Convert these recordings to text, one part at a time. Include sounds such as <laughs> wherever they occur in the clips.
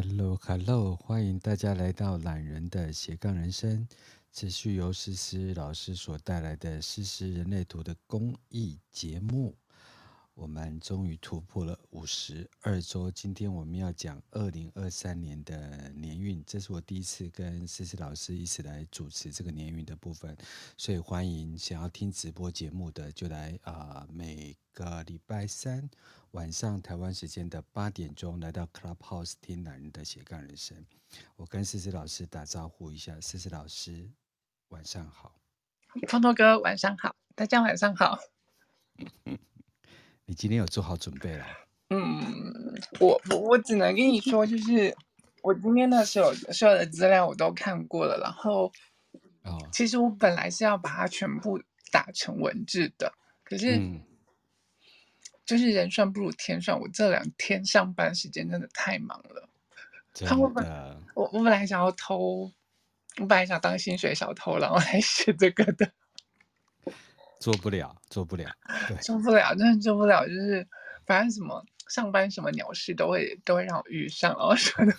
Hello，Hello，欢迎大家来到懒人的斜杠人生，持续由诗诗老师所带来的诗诗人类图的公益节目。我们终于突破了五十二周，今天我们要讲二零二三年的年运，这是我第一次跟思思老师一起来主持这个年运的部分，所以欢迎想要听直播节目的就来啊、呃，每个礼拜三晚上台湾时间的八点钟来到 Clubhouse 听男人的斜杠人生。我跟思思老师打招呼一下，思思老师晚上好，通通哥晚上好，大家晚上好。<laughs> 你今天有做好准备了？嗯，我我我只能跟你说，就是我今天的所有所有的资料我都看过了，然后，哦，其实我本来是要把它全部打成文字的，可是，嗯、就是人算不如天算，我这两天上班时间真的太忙了。真的，我本我我本来想要偷，我本来想当薪水小偷，然后来写这个的。做不了，做不了，对，做不了，真的做不了。就是反正什么上班什么鸟事都会都会让我遇上，然后说的，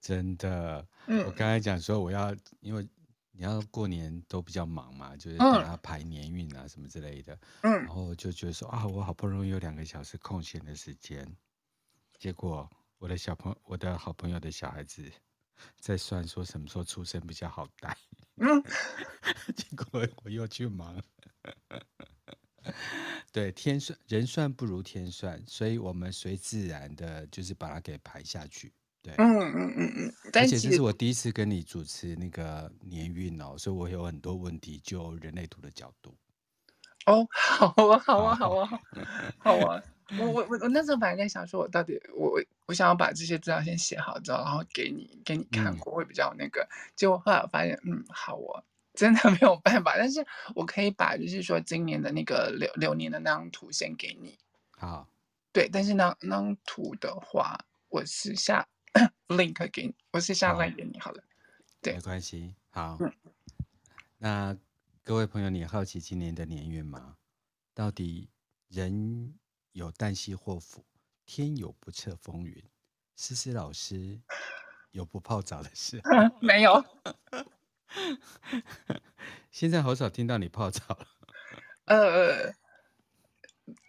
真的。<laughs> 嗯，我刚才讲说我要，因为你要过年都比较忙嘛，就是等他排年运啊什么之类的。嗯，然后就觉得说啊，我好不容易有两个小时空闲的时间，结果我的小朋友，我的好朋友的小孩子。在算说什么时候出生比较好带，嗯，<laughs> 结果我又去忙。<laughs> 对，天算人算不如天算，所以我们随自然的，就是把它给排下去。对，嗯嗯嗯嗯。而且这是我第一次跟你主持那个年运哦，所以我有很多问题，就人类图的角度。哦，好啊，好啊，好啊，好啊。我我我我那时候本来在想说，我到底我我想要把这些资料先写好之后，然后给你给你看过，会比较那个。结果后来我发现，嗯，好，我真的没有办法，但是我可以把就是说今年的那个流流年的那张图先给你。好，对，但是那那张图的话，我私下 <coughs> link 给你，我私下 link 给你好了。对，没关系。好，嗯，那各位朋友，你好奇今年的年运吗？到底人？有旦夕祸福，天有不测风云。思思老师有不泡澡的事？<laughs> 没有。<laughs> 现在好少听到你泡澡了。呃，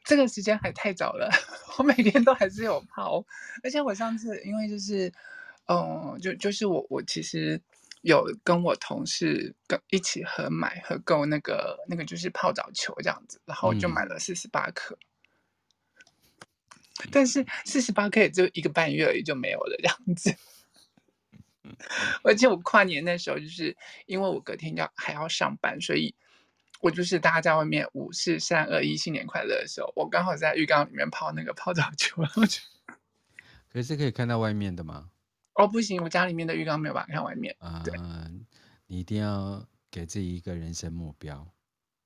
这个时间还太早了。我每天都还是有泡，而且我上次因为就是，嗯、呃，就就是我我其实有跟我同事跟一起合买合购那个那个就是泡澡球这样子，然后就买了四十八颗。嗯但是四十八颗也就一个半月而已，就没有了这样子。<laughs> 而且我跨年那时候，就是因为我隔天要还要上班，所以我就是大家在外面五四三二一新年快乐的时候，我刚好在浴缸里面泡那个泡澡球，然后就。<laughs> 可是可以看到外面的吗？哦，不行，我家里面的浴缸没有办法看外面。啊，你一定要给自己一个人生目标，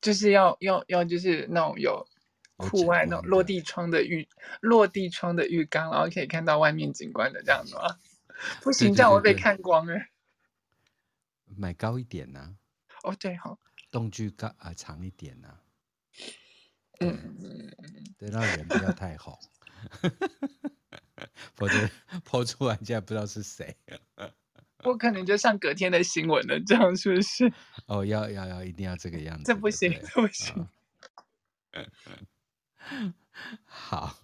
就是要要要就是那种有。户外那种落地窗的浴，落地窗的浴缸，然后可以看到外面景观的这样子吗？不行，这样我会被看光哎。买高一点呢、啊？哦，对哈、哦。栋距高啊，长一点呢、啊。嗯嗯得让人不要太红，<laughs> 否则 <laughs> 抛出来，现在不知道是谁。我可能就上隔天的新闻了，这样是不是？哦，要要要，一定要这个样子。这不行，这不行。<laughs> <laughs> 好，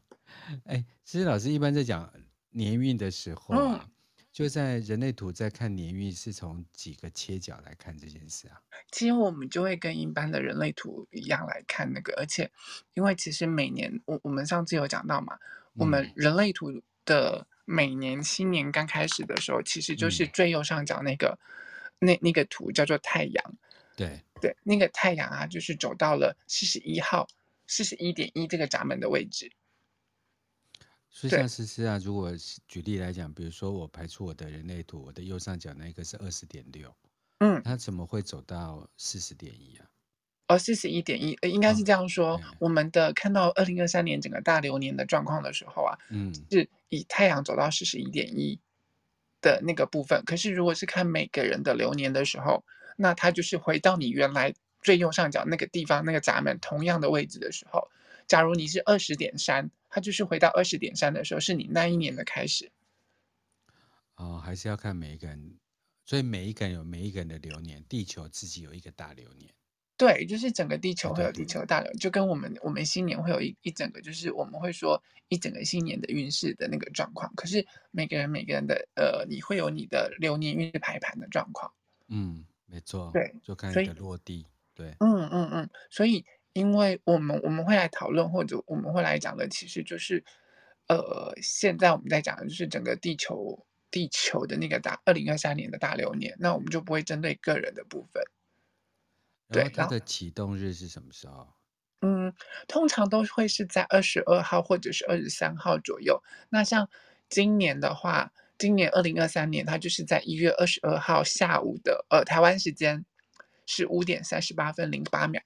哎，其实老师一般在讲年运的时候啊，嗯、就在人类图在看年运，是从几个切角来看这件事啊？其实我们就会跟一般的人类图一样来看那个，而且因为其实每年我我们上次有讲到嘛，我们人类图的每年新年刚开始的时候，其实就是最右上角那个、嗯、那那个图叫做太阳，对对，那个太阳啊，就是走到了四十一号。四十一点一这个闸门的位置，所以像思思啊，如果举例来讲，比如说我排出我的人类图，我的右上角那个是二十点六，嗯，它怎么会走到四十点一啊？哦，四十一点一，应该是这样说。哦、我们的看到二零二三年整个大流年的状况的时候啊，嗯，是以太阳走到四十一点一的那个部分。可是如果是看每个人的流年的时候，那它就是回到你原来。最右上角那个地方，那个闸门同样的位置的时候，假如你是二十点三，它就是回到二十点三的时候，是你那一年的开始。哦，还是要看每一个人，所以每一个人有每一个人的流年，地球自己有一个大流年。对，就是整个地球会有地球大流，就跟我们我们新年会有一一整个，就是我们会说一整个新年的运势的那个状况。可是每个人每个人的呃，你会有你的流年运势排盘的状况。嗯，没错。对，就看你的落地。对，嗯嗯嗯。所以，因为我们我们会来讨论，或者我们会来讲的，其实就是呃，现在我们在讲的就是整个地球地球的那个大二零二三年的大流年，那我们就不会针对个人的部分。对它的启动日是什么时候？嗯，通常都会是在二十二号或者是二十三号左右。那像今年的话，今年二零二三年，它就是在一月二十二号下午的呃台湾时间是五点三十八分零八秒。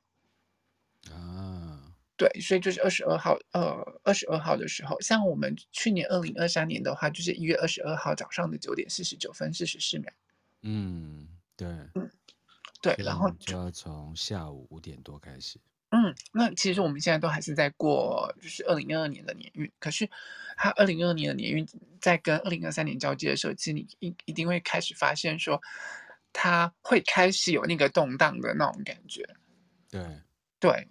啊，对，所以就是二十二号呃二十二号的时候，像我们去年二零二三年的话，就是一月二十二号早上的九点四十九分四十四秒。嗯，对，嗯。对，然后就要从下午五点多开始。嗯，那其实我们现在都还是在过，就是二零二二年的年运。可是，它二零二二年的年运在跟二零二三年交接的时候，其实你一一定会开始发现说，它会开始有那个动荡的那种感觉。对，对，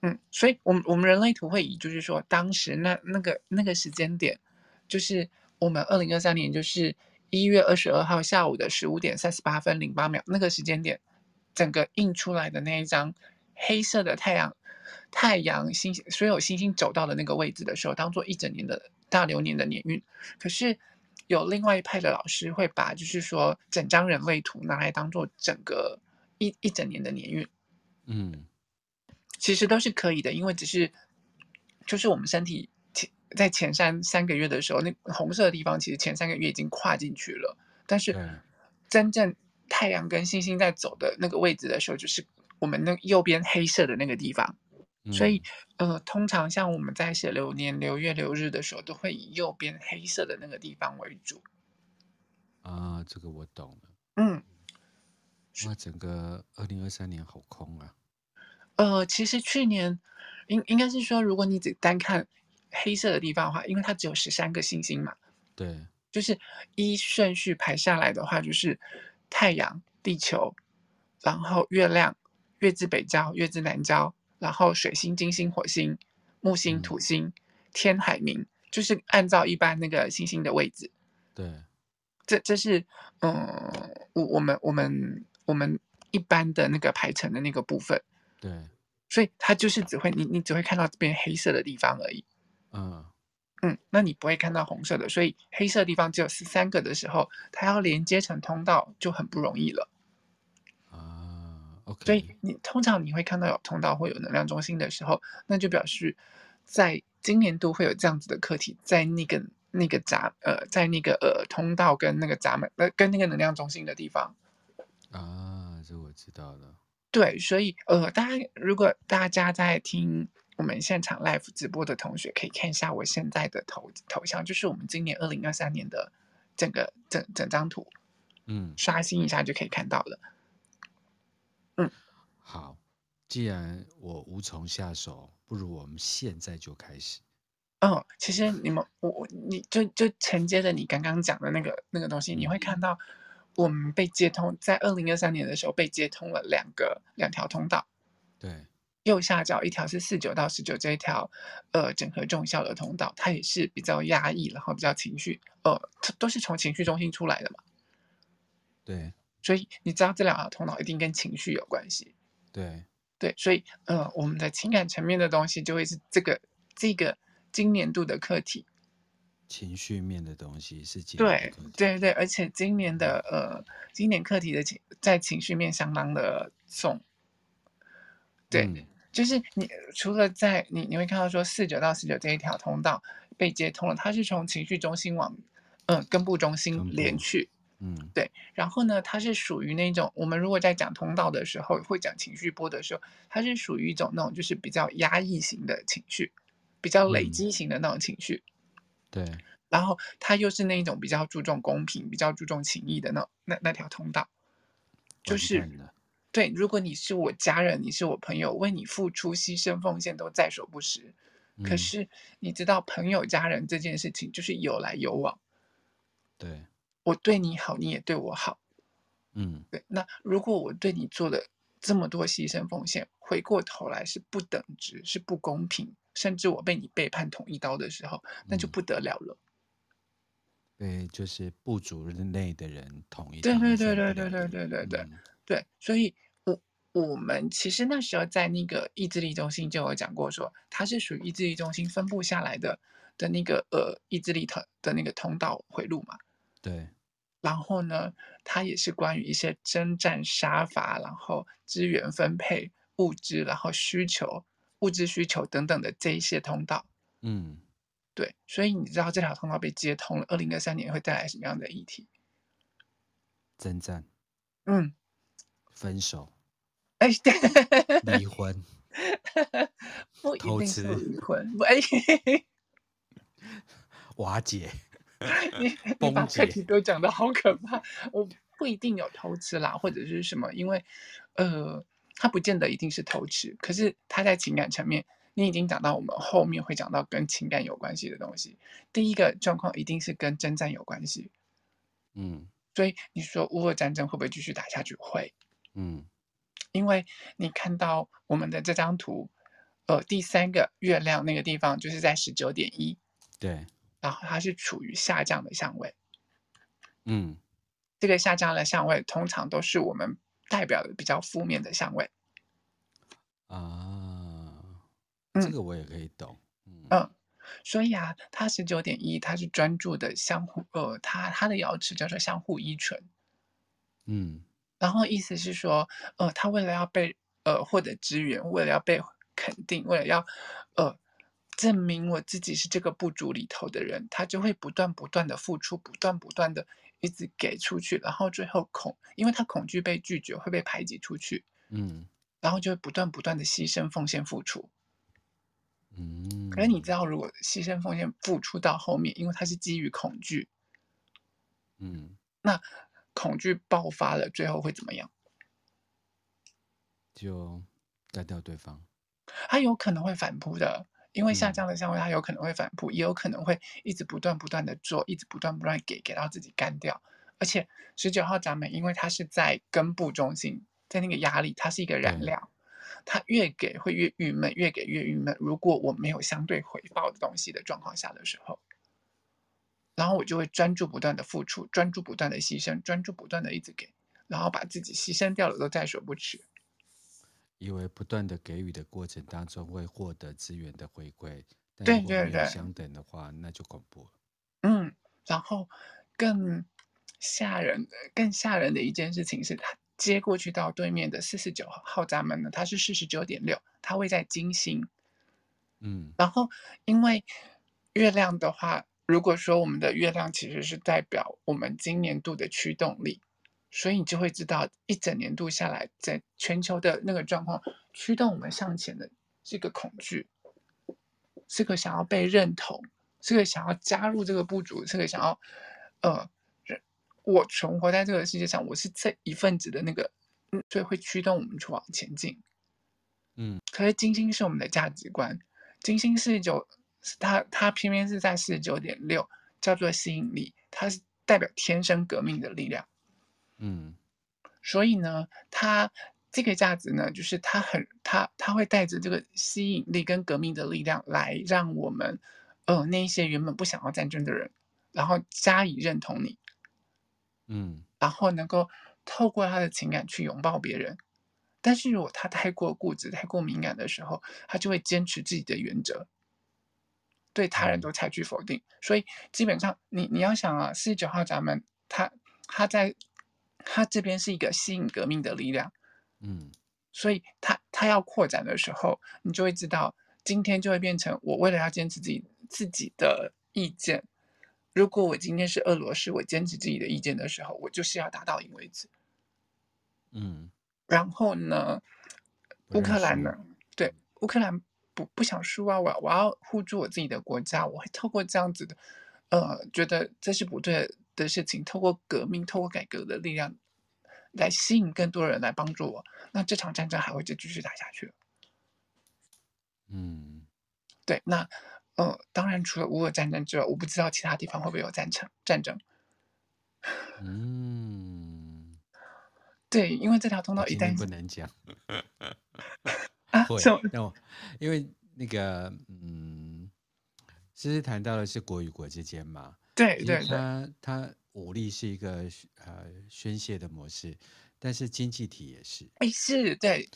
嗯，所以我们我们人类图会以就是说，当时那那个那个时间点，就是我们二零二三年就是一月二十二号下午的十五点三十八分零八秒那个时间点。整个印出来的那一张黑色的太阳，太阳星星所有星星走到的那个位置的时候，当做一整年的大流年的年运。可是有另外一派的老师会把，就是说整张人类图拿来当做整个一一整年的年运。嗯，其实都是可以的，因为只是就是我们身体前在前三三个月的时候，那红色的地方其实前三个月已经跨进去了，但是真正。太阳跟星星在走的那个位置的时候，就是我们那右边黑色的那个地方。嗯、所以，呃，通常像我们在写流年、流月、流日的时候，都会以右边黑色的那个地方为主。啊，这个我懂了。嗯，哇，整个二零二三年好空啊。呃，其实去年应应该是说，如果你只单看黑色的地方的话，因为它只有十三个星星嘛。对。就是依顺序排下来的话，就是。太阳、地球，然后月亮、月之北交、月之南交，然后水星、金星、火星、木星、土星、天、海、冥，就是按照一般那个星星的位置。对，这这是嗯，我我们我们我们一般的那个排程的那个部分。对，所以它就是只会你你只会看到这边黑色的地方而已。嗯。嗯，那你不会看到红色的，所以黑色的地方只有十三个的时候，它要连接成通道就很不容易了。啊，OK。所以你通常你会看到有通道或有能量中心的时候，那就表示在今年度会有这样子的课题，在那个那个闸呃，在那个呃通道跟那个闸门呃跟那个能量中心的地方。啊，这我知道了。对，所以呃，大家如果大家在听。我们现场 live 直播的同学可以看一下我现在的头头像，就是我们今年二零二三年的整个整整张图，嗯，刷新一下就可以看到了。嗯，好，既然我无从下手，不如我们现在就开始。嗯，其实你们我我你就就承接着你刚刚讲的那个那个东西，你会看到我们被接通，在二零二三年的时候被接通了两个两条通道。对。右下角一条是四九到十九这一条，呃，整合重效的通道，它也是比较压抑，然后比较情绪，呃，它都是从情绪中心出来的嘛。对，所以你知道这两条通道一定跟情绪有关系。对，对，所以呃，我们的情感层面的东西就会是这个这个今年度的课题。情绪面的东西是今年对对对，而且今年的呃，今年课题的情在情绪面相当的重。对。嗯就是你除了在你你会看到说四九到十九这一条通道被接通了，它是从情绪中心往嗯根部中心连去，嗯对，然后呢，它是属于那种我们如果在讲通道的时候会讲情绪波的时候，它是属于一种那种就是比较压抑型的情绪，比较累积型的那种情绪，对，然后它又是那一种比较注重公平、比较注重情谊的那那那条通道，就是。对，如果你是我家人，你是我朋友，为你付出、牺牲、奉献都在所不惜。可是你知道，朋友、家人这件事情就是有来有往。对，我对你好，你也对我好。嗯，对。那如果我对你做了这么多牺牲奉献，回过头来是不等值，是不公平，甚至我被你背叛捅一刀的时候，那就不得了了。对，就是部族内的人捅一刀。对对对对对对对对对、嗯、对，所以。我我们其实那时候在那个意志力中心就有讲过说，说它是属于意志力中心分布下来的的那个呃意志力的的那个通道回路嘛。对。然后呢，它也是关于一些征战杀伐，然后资源分配、物质，然后需求、物质需求等等的这一些通道。嗯，对。所以你知道这条通道被接通了，二零二三年会带来什么样的议题？征战。嗯。分手。<laughs> 哎，对，<laughs> 离婚，不一定是离婚，哎，<laughs> 瓦解，<laughs> 你 <laughs> 你把课题都讲的好可怕。我不一定有偷吃啦，或者是什么，因为呃，他不见得一定是偷吃，可是他在情感层面，你已经讲到我们后面会讲到跟情感有关系的东西。第一个状况一定是跟征战有关系，嗯，所以你说乌俄战争会不会继续打下去？会，嗯。因为你看到我们的这张图，呃，第三个月亮那个地方就是在十九点一，对，然后它是处于下降的相位，嗯，这个下降的相位通常都是我们代表的比较负面的相位，啊，这个我也可以懂，嗯，嗯，所以啊，它十九点一，它是专注的相互，呃，它它的瑶池叫做相互依存，嗯。然后意思是说，呃，他为了要被呃获得资源，为了要被肯定，为了要呃证明我自己是这个部族里头的人，他就会不断不断的付出，不断不断的一直给出去，然后最后恐，因为他恐惧被拒绝，会被排挤出去，嗯，然后就会不断不断的牺牲奉献付出，嗯，可是你知道，如果牺牲奉献付出到后面，因为他是基于恐惧，嗯，那。恐惧爆发了，最后会怎么样？就干掉对方。他有可能会反扑的，因为下降的香味它有可能会反扑，嗯，也有可能会一直不断不断的做，一直不断不断给，给到自己干掉。而且十九号闸门，因为它是在根部中心，在那个压力，它是一个燃料，它越给会越郁闷，越给越郁闷。如果我没有相对回报的东西的状况下的时候。然后我就会专注不断的付出，专注不断的牺牲，专注不断的一直给，然后把自己牺牲掉了都在所不辞。以为不断的给予的过程当中会获得资源的回归，对对对，相等的话那就恐怖了。嗯，然后更吓人的、更吓人的一件事情是，他接过去到对面的四十九号闸门呢，它是四十九点六，它会在金星。嗯，然后因为月亮的话。如果说我们的月亮其实是代表我们今年度的驱动力，所以你就会知道一整年度下来，在全球的那个状况，驱动我们向前的这个恐惧，是个想要被认同，是个想要加入这个部族，是个想要呃，我存活在这个世界上，我是这一份子的那个，所以会驱动我们去往前进。嗯，可是金星是我们的价值观，金星是九。它它偏偏是在四十九点六，叫做吸引力，它是代表天生革命的力量。嗯，所以呢，他这个价值呢，就是他很他他会带着这个吸引力跟革命的力量来让我们，呃，那一些原本不想要战争的人，然后加以认同你。嗯，然后能够透过他的情感去拥抱别人，但是如果他太过固执、太过敏感的时候，他就会坚持自己的原则。对他人都采取否定，所以基本上你你要想啊，四十九号闸门，他他在他这边是一个吸引革命的力量，嗯，所以他他要扩展的时候，你就会知道，今天就会变成我为了要坚持自己自己的意见，如果我今天是俄罗斯，我坚持自己的意见的时候，我就是要打到赢为止，嗯，然后呢，乌克兰呢，对乌克兰。不不想输啊！我我要护住我自己的国家，我会透过这样子的，呃，觉得这是不对的事情，透过革命、透过改革的力量，来吸引更多人来帮助我。那这场战争还会再继续打下去。嗯，对，那呃，当然除了乌俄战争之外，我不知道其他地方会不会有战争战争。嗯，对，因为这条通道一旦不能讲啊，<laughs> 会，那我因为那个嗯，其实谈到的是国与国之间嘛，对对对，它它武力是一个呃宣泄的模式，但是经济体也是，哎，是对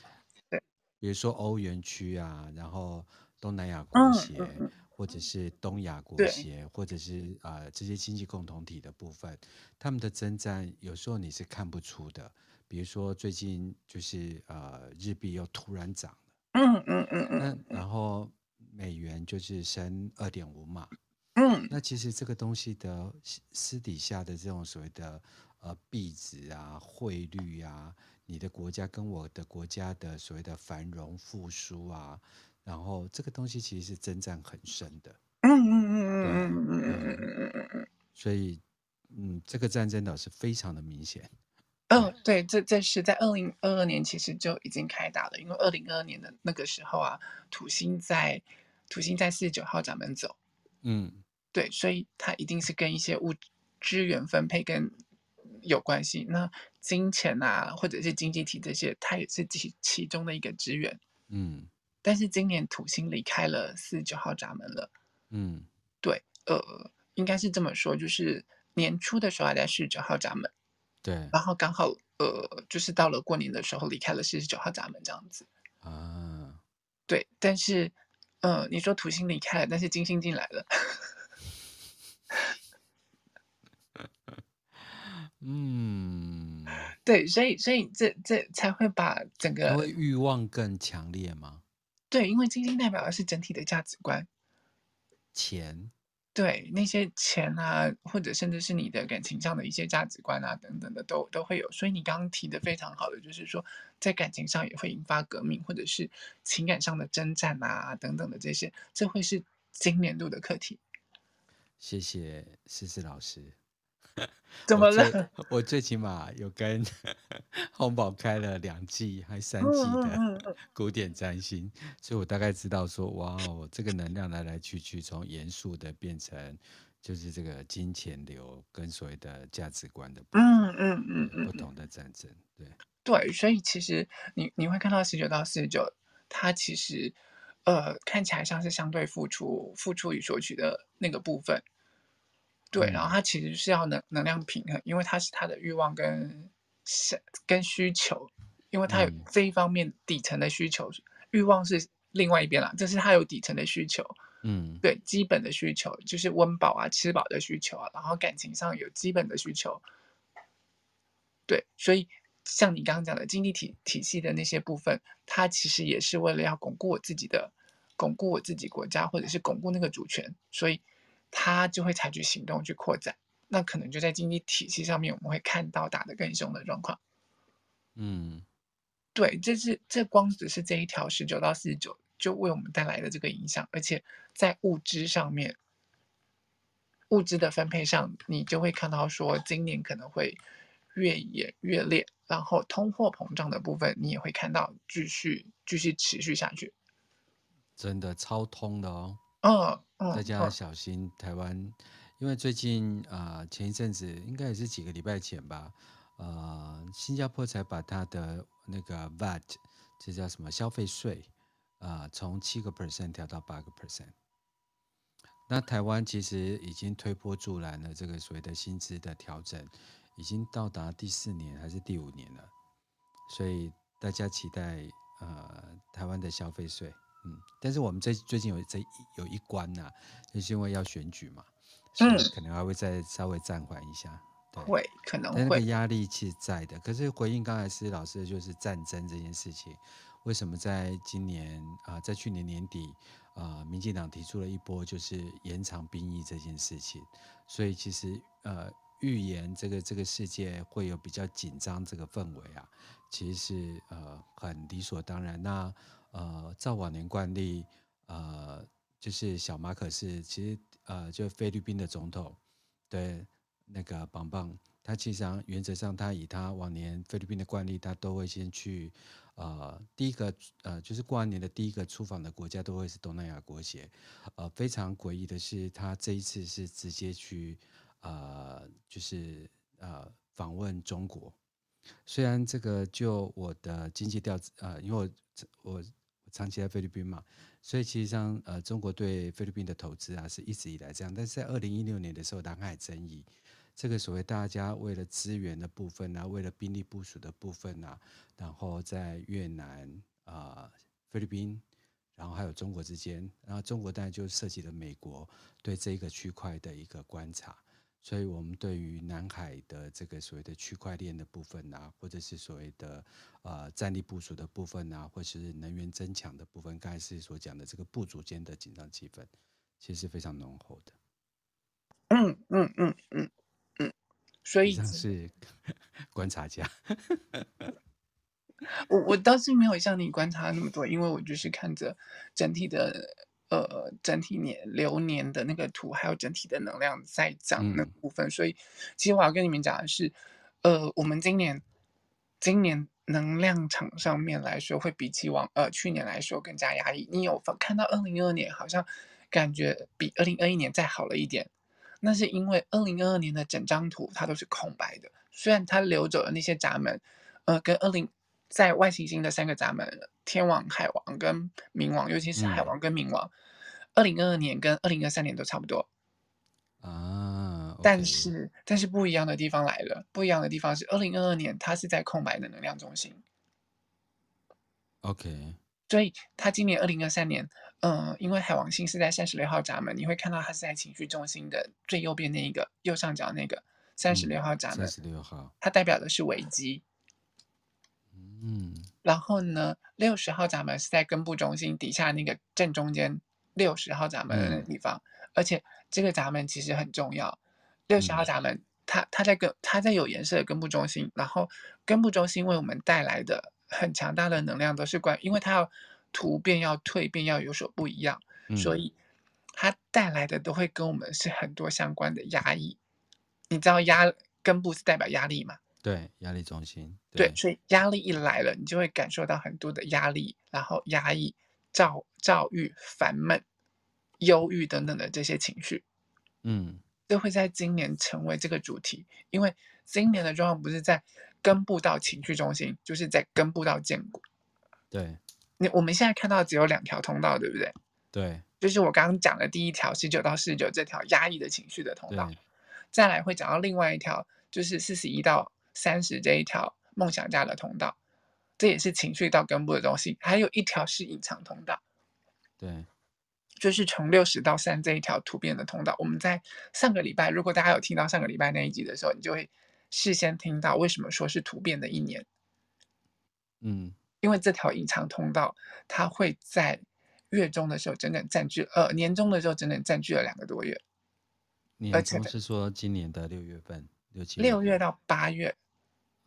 对，比如说欧元区啊，然后东南亚国协。嗯嗯或者是东亚国协，或者是呃这些经济共同体的部分，他们的征战有时候你是看不出的。比如说最近就是呃日币又突然涨了，嗯嗯嗯嗯，那然后美元就是升二点五码，嗯，那其实这个东西的私底下的这种所谓的呃币值啊、汇率啊，你的国家跟我的国家的所谓的繁荣复苏啊。然后这个东西其实是征战很深的，嗯嗯嗯嗯嗯嗯嗯嗯嗯嗯，所以嗯，这个战争倒是非常的明显。嗯、哦，对，这这是在二零二二年其实就已经开打了，因为二零二二年的那个时候啊，土星在土星在四十九号闸门走，嗯，对，所以它一定是跟一些物资源分配跟有关系。那金钱啊，或者是经济体这些，它也是其其中的一个资源，嗯。但是今年土星离开了四十九号闸门了，嗯，对，呃，应该是这么说，就是年初的时候还在四十九号闸门，对，然后刚好呃，就是到了过年的时候离开了四十九号闸门这样子，啊，对，但是呃，你说土星离开了，但是金星进来了，<laughs> 嗯，对，所以所以这这才会把整个会欲望更强烈吗？对，因为金星代表的是整体的价值观，钱，对那些钱啊，或者甚至是你的感情上的一些价值观啊，等等的都都会有。所以你刚刚提的非常好的，就是说在感情上也会引发革命，或者是情感上的征战啊，等等的这些，这会是今年度的课题。谢谢思思老师。<laughs> 怎么了？我，我最起码有跟 <laughs> 红宝开了两季还三季的 <laughs> 古典占星，所以我大概知道说，哇哦，这个能量来来去去，从严肃的变成就是这个金钱流跟所谓的价值观的不嗯嗯嗯嗯不同的战争，对对，所以其实你你会看到十九到四十九，它其实呃看起来像是相对付出付出与索取的那个部分。对，然后它其实是要能能量平衡，因为它是它的欲望跟跟需求，因为它有这一方面底层的需求，欲望是另外一边啦，这是它有底层的需求，嗯，对，基本的需求就是温饱啊、吃饱的需求啊，然后感情上有基本的需求，对，所以像你刚刚讲的经济体体系的那些部分，它其实也是为了要巩固我自己的，巩固我自己国家，或者是巩固那个主权，所以。他就会采取行动去扩展，那可能就在经济体系上面，我们会看到打得更凶的状况。嗯，对，这是这光只是这一条十九到四十九就为我们带来的这个影响，而且在物资上面，物资的分配上，你就会看到说，今年可能会越演越烈，然后通货膨胀的部分，你也会看到继续继续持续下去。真的超通的哦。嗯，大家要小心台湾，因为最近啊、呃，前一阵子应该也是几个礼拜前吧，呃，新加坡才把它的那个 VAT，这叫什么消费税啊、呃，从七个 percent 调到八个 percent。那台湾其实已经推波助澜了，这个所谓的薪资的调整，已经到达第四年还是第五年了，所以大家期待呃台湾的消费税。嗯，但是我们这最近有这有一关呐、啊，就是因为要选举嘛，所以可能还会再稍微暂缓一下。对，会可能那个压力其实在的。可是回应刚才施老师的就是战争这件事情，为什么在今年啊、呃，在去年年底啊、呃，民进党提出了一波就是延长兵役这件事情，所以其实呃预言这个这个世界会有比较紧张这个氛围啊，其实是呃很理所当然。那呃，照往年惯例，呃，就是小马可是，其实呃，就菲律宾的总统，对那个棒棒，他其实上原则上，他以他往年菲律宾的惯例，他都会先去，呃，第一个呃，就是过完年的第一个出访的国家都会是东南亚国协。呃，非常诡异的是，他这一次是直接去，呃，就是呃访问中国。虽然这个就我的经济调，呃，因为我我长期在菲律宾嘛，所以其实上呃，中国对菲律宾的投资啊是一直以来这样，但是在二零一六年的时候，南海争议。这个所谓大家为了资源的部分啊，为了兵力部署的部分啊，然后在越南啊、菲律宾，然后还有中国之间，然后中国当然就涉及了美国对这个区块的一个观察，所以我们对于南海的这个所谓的区块链的部分啊，或者是所谓的呃战力部署的部分啊，或是能源增强的部分，刚才是所讲的这个部族间的紧张气氛，其实是非常浓厚的。嗯嗯嗯嗯。嗯所以是 <laughs> 观察家，我我倒是没有像你观察那么多，因为我就是看着整体的呃整体年流年的那个图，还有整体的能量在涨那部分。嗯、所以其实我要跟你们讲的是，呃，我们今年今年能量场上面来说，会比起往呃去年来说更加压抑。你有看到二零二二年好像感觉比二零二一年再好了一点？那是因为二零二二年的整张图它都是空白的，虽然它留走了那些闸门，呃，跟二零在外行星的三个闸门，天王、海王跟冥王，尤其是海王跟冥王，二零二二年跟二零二三年都差不多啊。Okay. 但是但是不一样的地方来了，不一样的地方是二零二二年它是在空白的能量中心。OK，所以它今年二零二三年。嗯，因为海王星是在三十六号闸门，你会看到它是在情绪中心的最右边那一个右上角那个三十六号闸门。三十六号，它代表的是危机。嗯，然后呢，六十号闸门是在根部中心底下那个正中间六十号闸门的那个地方，嗯、而且这个闸门其实很重要。六十号闸门，它它在根它在有颜色的根部中心，然后根部中心为我们带来的很强大的能量都是关，因为它要。突变要蜕变要有所不一样，嗯、所以它带来的都会跟我们是很多相关的压抑。你知道压根部是代表压力吗？对，压力中心。对，对，所以压力一来了，你就会感受到很多的压力，然后压抑、躁躁郁、烦闷、忧郁等等的这些情绪，嗯，都会在今年成为这个主题。因为今年的状况不是在根部到情绪中心，就是在根部到建骨。对。你我们现在看到只有两条通道，对不对？对，就是我刚刚讲的第一条十九到四十九这条压抑的情绪的通道，再来会讲到另外一条，就是四十一到三十这一条梦想家的通道，这也是情绪到根部的东西。还有一条是隐藏通道，对，就是从六十到三这一条突变的通道。我们在上个礼拜，如果大家有听到上个礼拜那一集的时候，你就会事先听到为什么说是突变的一年，嗯。因为这条隐藏通道，它会在月中的时候整整占据，呃，年中的时候整整占据了两个多月。年中是说今年的六月份，六七六月到八月，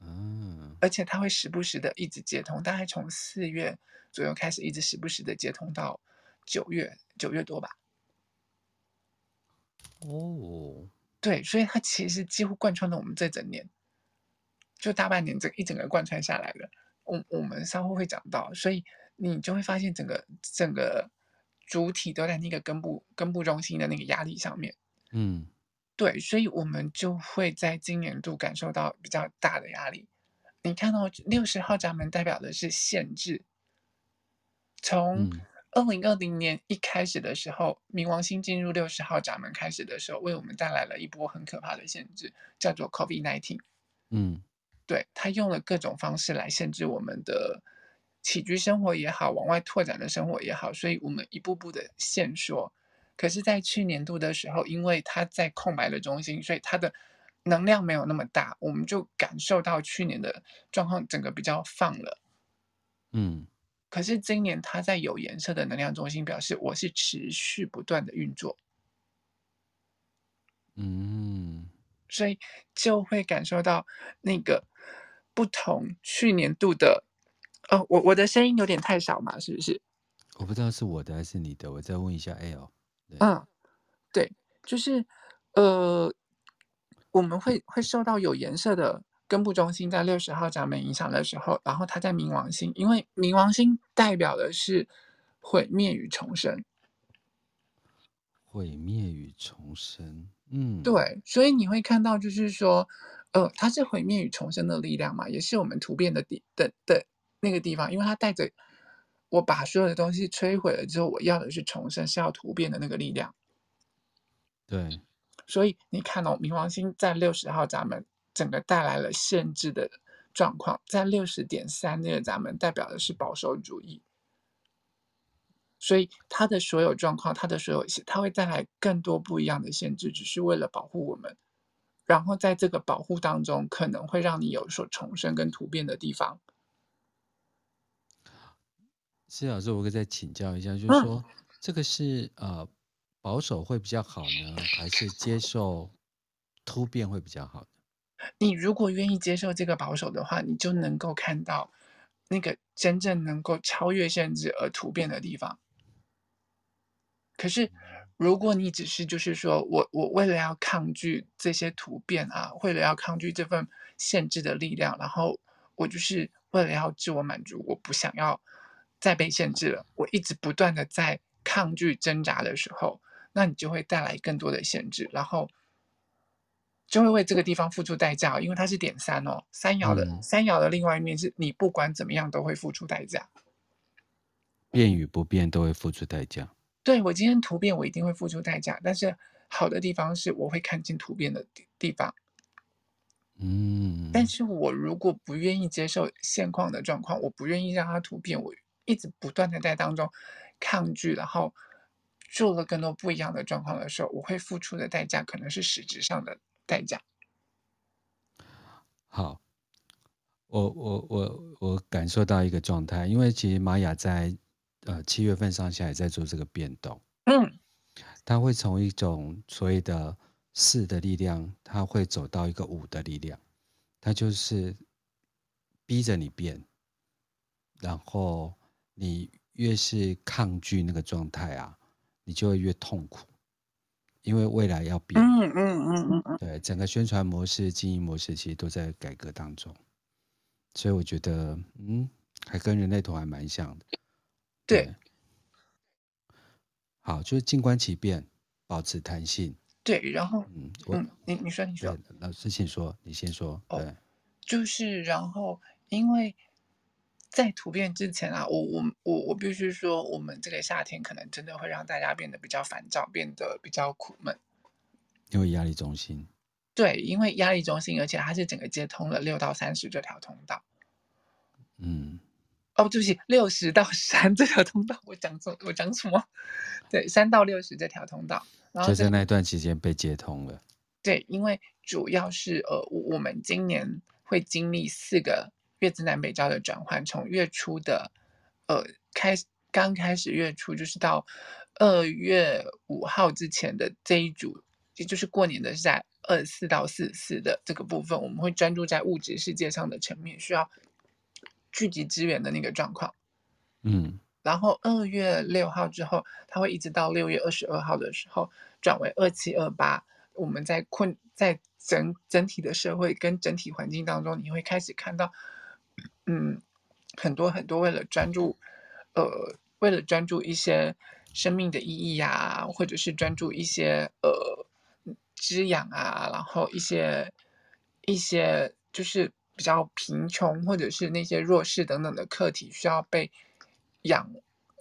嗯，而且它会时不时的一直接通，大概从四月左右开始，一直时不时的接通到九月，九月多吧。哦，对，所以它其实几乎贯穿了我们这整年，就大半年这一整个贯穿下来了。我我们稍后会讲到，所以你就会发现整个整个主体都在那个根部根部中心的那个压力上面。嗯，对，所以我们就会在今年度感受到比较大的压力。你看到六十号闸门代表的是限制，从二零二零年一开始的时候，冥王星进入六十号闸门开始的时候，为我们带来了一波很可怕的限制，叫做 COVID-19。嗯。对，他用了各种方式来限制我们的起居生活也好，往外拓展的生活也好，所以我们一步步的限缩。可是，在去年度的时候，因为它在空白的中心，所以它的能量没有那么大，我们就感受到去年的状况整个比较放了。嗯。可是今年它在有颜色的能量中心，表示我是持续不断的运作。嗯。所以就会感受到那个。不同去年度的，哦，我我的声音有点太少嘛，是不是？我不知道是我的还是你的，我再问一下。L，嗯，对，就是呃，我们会会受到有颜色的根部中心在六十号闸门影响的时候，然后它在冥王星，因为冥王星代表的是毁灭与重生。毁灭与重生，嗯，对，所以你会看到，就是说，呃，它是毁灭与重生的力量嘛，也是我们突变的地的的那个地方，因为它带着我把所有的东西摧毁了之后，我要的是重生，是要突变的那个力量。对，所以你看哦，冥王星在六十号闸门，整个带来了限制的状况，在六十点三那个闸门代表的是保守主义。所以他的所有状况，他的所有，他会带来更多不一样的限制，只是为了保护我们。然后在这个保护当中，可能会让你有所重生跟突变的地方。施老师，我可以再请教一下，就是说，嗯、这个是呃保守会比较好呢，还是接受突变会比较好呢？你如果愿意接受这个保守的话，你就能够看到那个真正能够超越限制而突变的地方。可是，如果你只是就是说我我为了要抗拒这些突变啊，为了要抗拒这份限制的力量，然后我就是为了要自我满足，我不想要再被限制了，我一直不断的在抗拒挣扎的时候，那你就会带来更多的限制，然后就会为这个地方付出代价，因为它是点三哦，三爻的、嗯、三爻的另外一面是你不管怎么样都会付出代价，变与不变都会付出代价。对，我今天突变，我一定会付出代价。但是好的地方是，我会看清突变的地方。嗯，但是我如果不愿意接受现况的状况，我不愿意让它突变，我一直不断的在当中抗拒，然后做了更多不一样的状况的时候，我会付出的代价可能是实质上的代价。好，我我我我感受到一个状态，因为其实玛雅在。呃，七月份上下也在做这个变动，嗯，它会从一种所谓的四的力量，它会走到一个五的力量，它就是逼着你变，然后你越是抗拒那个状态啊，你就会越痛苦，因为未来要变，嗯嗯嗯嗯嗯，对，整个宣传模式、经营模式其实都在改革当中，所以我觉得，嗯，还跟人类图还蛮像的。对，对，好，就是静观其变，保持弹性。对，然后，嗯，我嗯，你你说你说，老师请说，你先说。对，哦、就是然后，因为在突变之前啊，我我我我必须说，我们这个夏天可能真的会让大家变得比较烦躁，变得比较苦闷，因为压力中心。对，因为压力中心，而且它是整个接通了六到三十这条通道。嗯。哦，对不起，六十到三这条通道，我讲错，我讲什么？对，三到六十这条通道，然后就在那段期间被接通了。对，因为主要是呃，我们今年会经历四个月之南北交的转换，从月初的呃开，刚开始月初就是到二月五号之前的这一组，也就是过年的是在二四到四四的这个部分，我们会专注在物质世界上的层面，需要。聚集资源的那个状况，嗯，然后二月六号之后，它会一直到六月二十二号的时候转为二七二八。我们在困在整整体的社会跟整体环境当中，你会开始看到，嗯，很多很多为了专注，呃，为了专注一些生命的意义呀、或者是专注一些呃滋养啊，然后一些一些就是。比较贫穷或者是那些弱势等等的课题需要被养，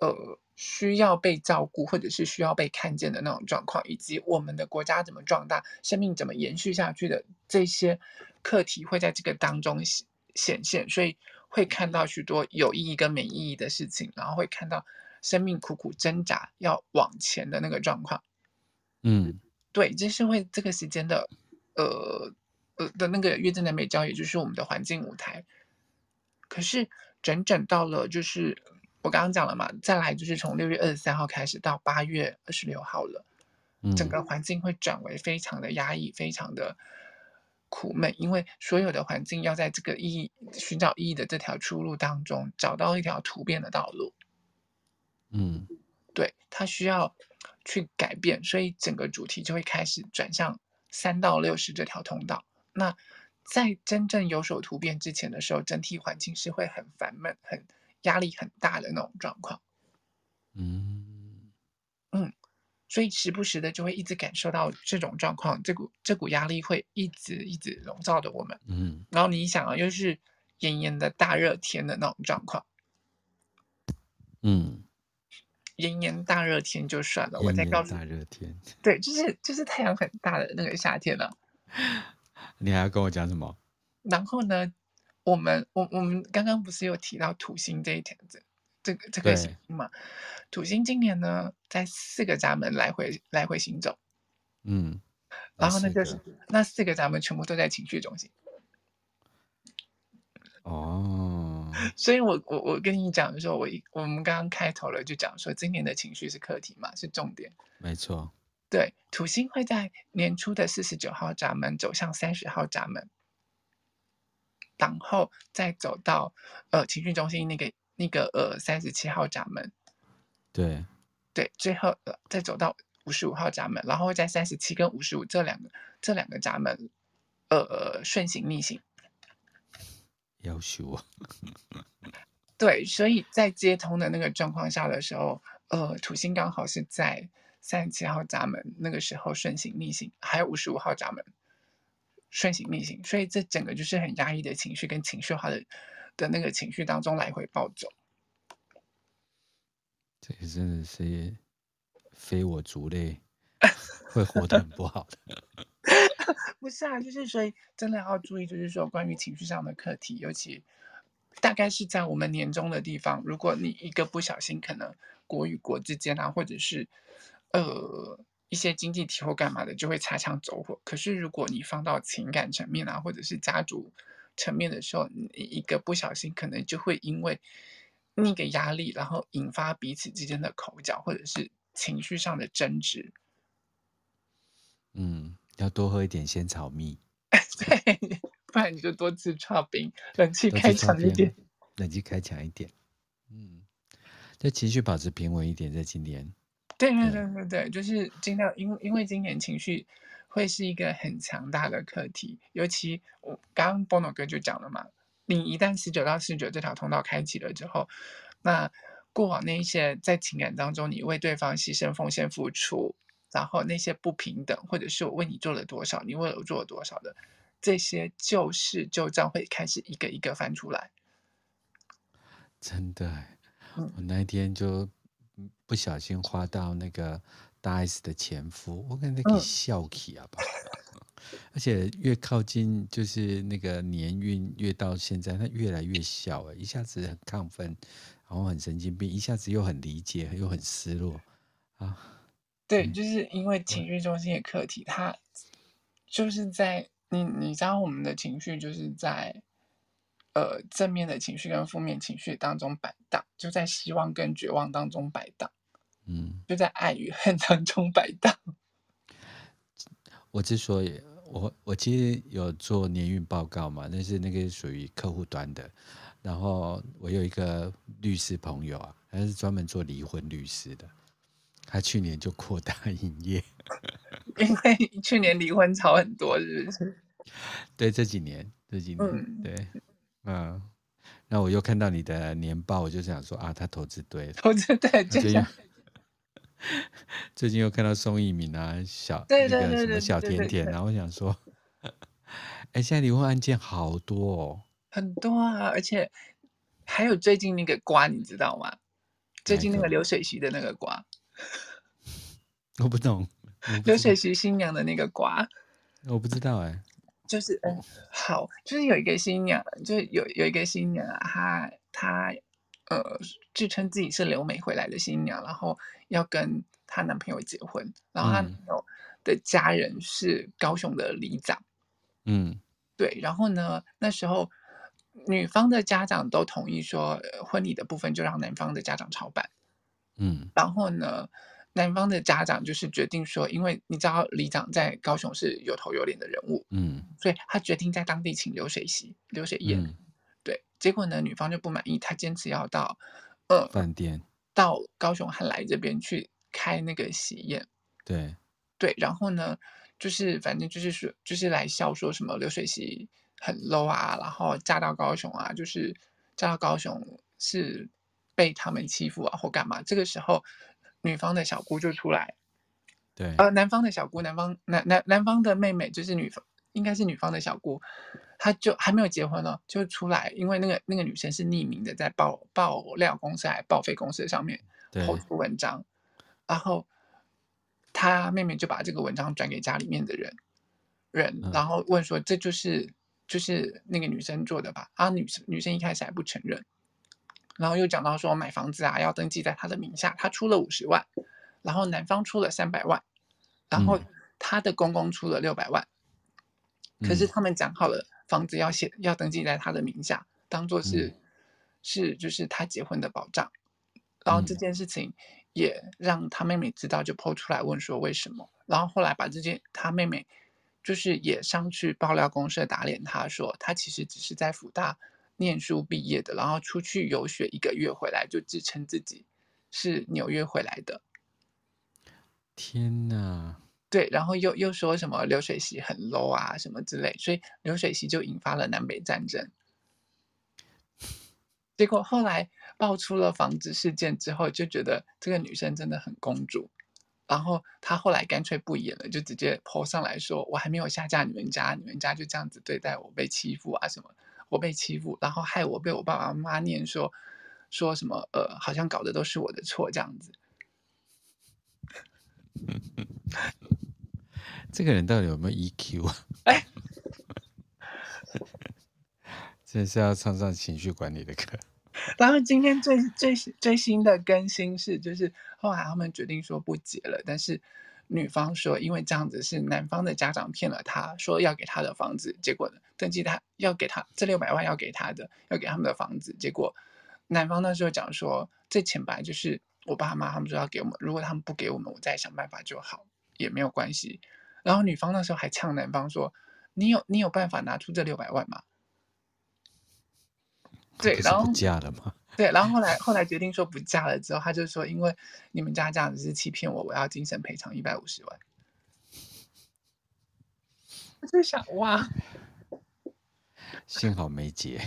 呃，需要被照顾或者是需要被看见的那种状况，以及我们的国家怎么壮大，生命怎么延续下去的这些课题会在这个当中显显现，所以会看到许多有意义跟没意义的事情，然后会看到生命苦苦挣扎要往前的那个状况。嗯，对，这是会这个时间的，呃。呃的那个月正南北交，也就是我们的环境舞台。可是整整到了，就是我刚刚讲了嘛，再来就是从六月二十三号开始到八月二十六号了，整个环境会转为非常的压抑，非常的苦闷，因为所有的环境要在这个意义寻找意义的这条出路当中，找到一条突变的道路。嗯，对，它需要去改变，所以整个主题就会开始转向三到六十这条通道。那在真正有所突变之前的时候，整体环境是会很烦闷、很压力很大的那种状况。嗯嗯，所以时不时的就会一直感受到这种状况，这股这股压力会一直一直笼罩着我们。嗯，然后你想啊，又是炎炎的大热天的那种状况。嗯，炎炎大热天就算了，我再告诉你，大热天，对，就是就是太阳很大的那个夏天了。你还要跟我讲什么？然后呢，我们我我们刚刚不是有提到土星这一条这这个这个行星嘛？土星今年呢，在四个闸门来回来回行走。嗯，然后呢，就是那四个闸门全部都在情绪中心。<laughs> 哦，所以我我我跟你讲的时候，我我们刚刚开头了就讲说，今年的情绪是课题嘛，是重点。没错。对，土星会在年初的四十九号闸门走向三十号闸门，然后再走到呃情绪中心那个那个呃三十七号闸门。对对，最后呃再走到五十五号闸门，然后会在三十七跟五十五这两个这两个闸门呃顺行逆行。要求啊。<laughs> 对，所以在接通的那个状况下的时候，呃，土星刚好是在。三十七号闸门那个时候顺行逆行，还有五十五号闸门顺行逆行，所以这整个就是很压抑的情绪跟情绪化的的那个情绪当中来回暴走。这个真的是非我族类，<laughs> 会活得很不好的。<laughs> 不是啊，就是所以真的要注意，就是说关于情绪上的课题，尤其大概是在我们年终的地方，如果你一个不小心，可能国与国之间啊，或者是。呃，一些经济体或干嘛的就会擦枪走火。可是如果你放到情感层面啊，或者是家族层面的时候，你一个不小心，可能就会因为那个压力，然后引发彼此之间的口角，或者是情绪上的争执。嗯，要多喝一点仙草蜜。<laughs> 对，不然你就多吃剉冰，冷气开强一点。冷气开强一点。嗯，这情绪保持平稳一点，在今年。对对对对对，就是尽量，因为因为今年情绪会是一个很强大的课题，尤其我刚刚 Bono 哥就讲了嘛，你一旦十九到四十九这条通道开启了之后，那过往那一些在情感当中你为对方牺牲、奉献、付出，然后那些不平等，或者是我为你做了多少，你为我做了多少的这些旧事旧账会开始一个一个翻出来。真的，我那一天就。不小心花到那个大 S 的前夫，我感觉可以笑起啊吧。<laughs> 而且越靠近就是那个年运越到现在，他越来越笑哎，一下子很亢奋，然后很神经病，一下子又很理解，又很失落啊。对，就是因为情绪中心的课题，它就是在你你知道我们的情绪就是在。呃，正面的情绪跟负面情绪当中摆荡，就在希望跟绝望当中摆荡，嗯，就在爱与恨当中摆荡。我之所以，我我其实有做年运报告嘛，那是那个属于客户端的。然后我有一个律师朋友啊，他是专门做离婚律师的，他去年就扩大营业，因为去年离婚潮很多，是不是？<laughs> 对，这几年，这几年，嗯、对。嗯，那我又看到你的年报，我就想说啊，他投资对了，投资对，最近 <laughs> 最近又看到宋一鸣啊，小那个什么小甜甜，然后我想说，<laughs> 哎，现在离婚案件好多哦，很多啊，而且还有最近那个瓜，你知道吗？最近那个流水席的那个瓜，<laughs> 我不懂，流水席新娘的那个瓜，我不知道哎。就是嗯，好，就是有一个新娘，就是有有一个新娘啊，她她呃自称自己是留美回来的新娘，然后要跟她男朋友结婚，然后她男朋友的家人是高雄的里长，嗯，对，然后呢，那时候女方的家长都同意说，婚礼的部分就让男方的家长操办，嗯，然后呢。男方的家长就是决定说，因为你知道里长在高雄是有头有脸的人物，嗯，所以他决定在当地请流水席、流水宴。嗯、对，结果呢，女方就不满意，她坚持要到呃饭店，到高雄汉来这边去开那个喜宴。对，对，然后呢，就是反正就是说，就是来笑说什么流水席很 low 啊，然后嫁到高雄啊，就是嫁到高雄是被他们欺负啊或干嘛。这个时候，女方的小姑就出来，对，呃，男方的小姑，男方男男男方的妹妹就是女方，应该是女方的小姑，她就还没有结婚呢，就出来，因为那个那个女生是匿名的，在爆爆料公司还报废公司上面投出文章，然后。她妹妹就把这个文章转给家里面的人，人，然后问说：“这就是就是那个女生做的吧？”啊，女生女生一开始还不承认，然后又讲到说买房子啊要登记在她的名下，她出了五十万，然后男方出了三百万，然后她的公公出了六百万，可是他们讲好了房子要写要登记在他的名下，当做是是就是他结婚的保障，然后这件事情。也让他妹妹知道，就 po 出来问说为什么，然后后来把这件他妹妹就是也上去爆料公社打脸他说，他其实只是在福大念书毕业的，然后出去游学一个月回来就自称自己是纽约回来的。天哪！对，然后又又说什么流水席很 low 啊什么之类，所以流水席就引发了南北战争。结果后来爆出了房子事件之后，就觉得这个女生真的很公主，然后她后来干脆不演了，就直接 po 上来说：“我还没有下嫁你们家，你们家就这样子对待我，被欺负啊什么，我被欺负，然后害我被我爸爸妈妈念说说什么呃，好像搞的都是我的错这样子。” <laughs> 这个人到底有没有 EQ 啊？哎。<laughs> 这是要上上情绪管理的课。然后今天最最最新的更新是，就是后来他们决定说不结了，但是女方说，因为这样子是男方的家长骗了她，说要给她的房子，结果呢，登记他要给他这六百万要给他的，要给他们的房子，结果男方那时候讲说，这钱本来就是我爸妈他们说要给我们，如果他们不给我们，我再想办法就好，也没有关系。然后女方那时候还呛男方说，你有你有办法拿出这六百万吗？对，然后不嫁了吗？<laughs> 对，然后后来后来决定说不嫁了之后，他就说，因为你们家这样子是欺骗我，我要精神赔偿一百五十万。我就想，哇，幸好没结，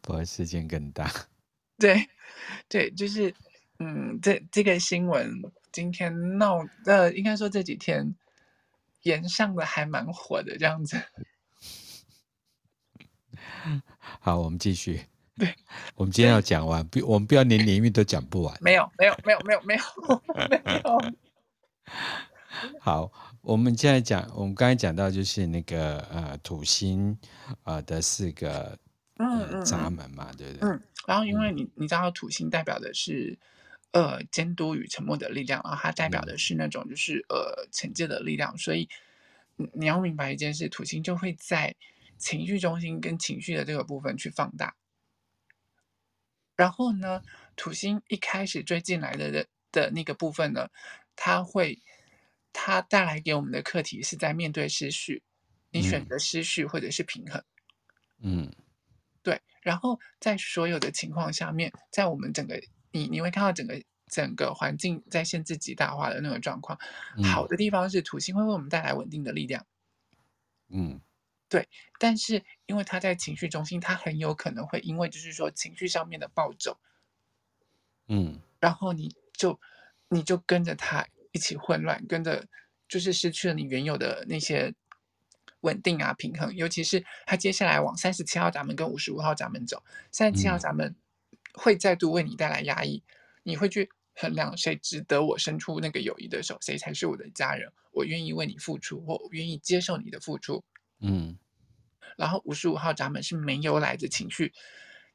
不然事件更大。对，对，就是，嗯，这这个新闻今天闹，呃，应该说这几天炎上的还蛮火的，这样子。<laughs> 好，我们继续。<laughs> 对，我们今天要讲完，不，我们不要连年运都讲不完。没有，没有，没有，没有，没有，没有。<laughs> 好，我们现在讲，我们刚才讲到就是那个呃土星呃的四个呃嗯闸门嘛，对不对？嗯。然后，因为你你知道土星代表的是呃监督与沉默的力量，然后它代表的是那种就是呃惩戒的力量，所以你要明白一件事，土星就会在。情绪中心跟情绪的这个部分去放大，然后呢，土星一开始追进来的的的那个部分呢，它会，它带来给我们的课题是在面对失序，你选择失序或者是平衡，嗯，对，然后在所有的情况下面，在我们整个你你会看到整个整个环境在限制极大化的那个状况，好的地方是土星会为我们带来稳定的力量，嗯。对，但是因为他在情绪中心，他很有可能会因为就是说情绪上面的暴走，嗯，然后你就你就跟着他一起混乱，跟着就是失去了你原有的那些稳定啊平衡，尤其是他接下来往三十七号闸门跟五十五号闸门走，三十七号闸门会再度为你带来压抑，你会去衡量谁值得我伸出那个友谊的手，谁才是我的家人，我愿意为你付出，或我愿意接受你的付出。嗯，然后五十五号闸门是没有来自情绪，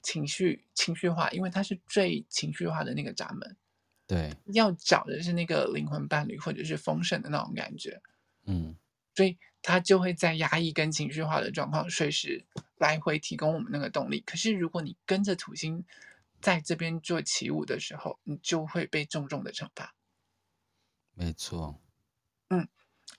情绪情绪化，因为它是最情绪化的那个闸门。对，要找的是那个灵魂伴侣或者是丰盛的那种感觉。嗯，所以他就会在压抑跟情绪化的状况，随时来回提供我们那个动力。可是如果你跟着土星在这边做起舞的时候，你就会被重重的惩罚。没错。嗯，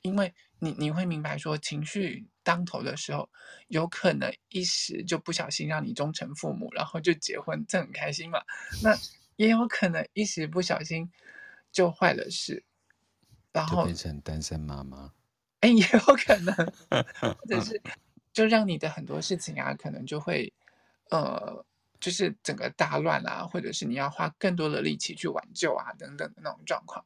因为你你会明白说情绪。当头的时候，有可能一时就不小心让你忠诚父母，然后就结婚，这很开心嘛。那也有可能一时不小心就坏了事。然后变成单身妈妈，<laughs> 哎，也有可能，<laughs> 或者是就让你的很多事情啊，可能就会呃，就是整个大乱啊，或者是你要花更多的力气去挽救啊，等等的那种状况。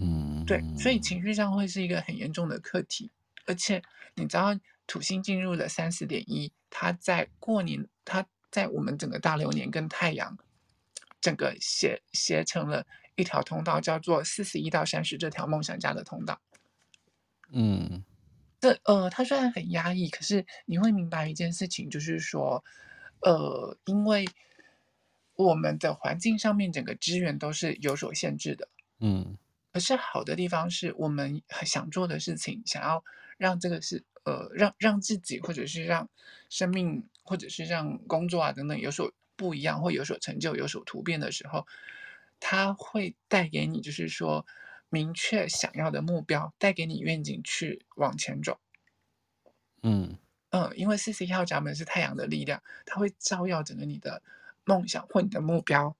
嗯，对，所以情绪上会是一个很严重的课题，而且你知道土星进入了三四点一，它在过年，它在我们整个大流年跟太阳整个写写成了一条通道，叫做四十一到三十这条梦想家的通道。嗯，这呃，它虽然很压抑，可是你会明白一件事情，就是说，呃，因为我们的环境上面整个资源都是有所限制的，嗯。可是好的地方是我们很想做的事情，想要让这个是呃让让自己或者是让生命或者是让工作啊等等有所不一样或有所成就有所突变的时候，它会带给你就是说明确想要的目标，带给你愿景去往前走。嗯嗯，因为四十一号闸门是太阳的力量，它会照耀整个你的梦想或你的目标。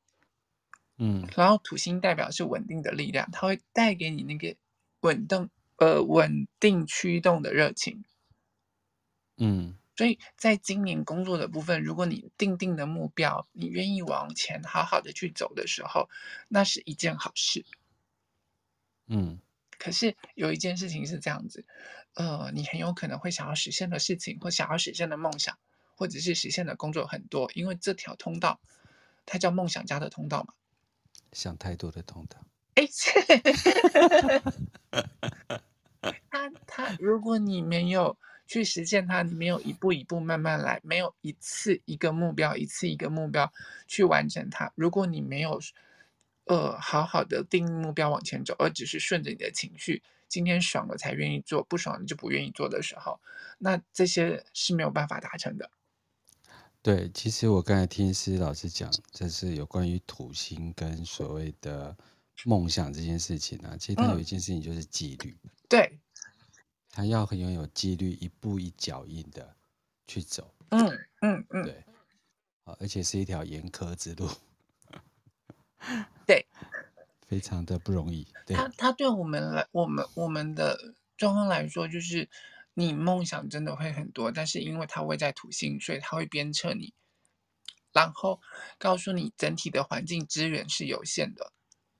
嗯，然后土星代表是稳定的力量，它会带给你那个稳定呃稳定驱动的热情。嗯，所以在今年工作的部分，如果你定定的目标，你愿意往前好好的去走的时候，那是一件好事。嗯，可是有一件事情是这样子，呃，你很有可能会想要实现的事情，或想要实现的梦想，或者是实现的工作很多，因为这条通道它叫梦想家的通道嘛。想太多的通道，哎，他他，如果你没有去实现它，你没有一步一步慢慢来，没有一次一个目标，一次一个目标去完成它，如果你没有呃好好的定目标往前走，而只是顺着你的情绪，今天爽了才愿意做，不爽了就不愿意做的时候，那这些是没有办法达成的。对，其实我刚才听思老师讲，这是有关于土星跟所谓的梦想这件事情啊。其实它有一件事情就是纪律，嗯、对，他要很拥有纪律，一步一脚印的去走。嗯嗯嗯，对，而且是一条严苛之路。<laughs> 对，非常的不容易。对，他他对我们来，我们我们的状况来说，就是。你梦想真的会很多，但是因为它位在土星，所以它会鞭策你，然后告诉你整体的环境资源是有限的。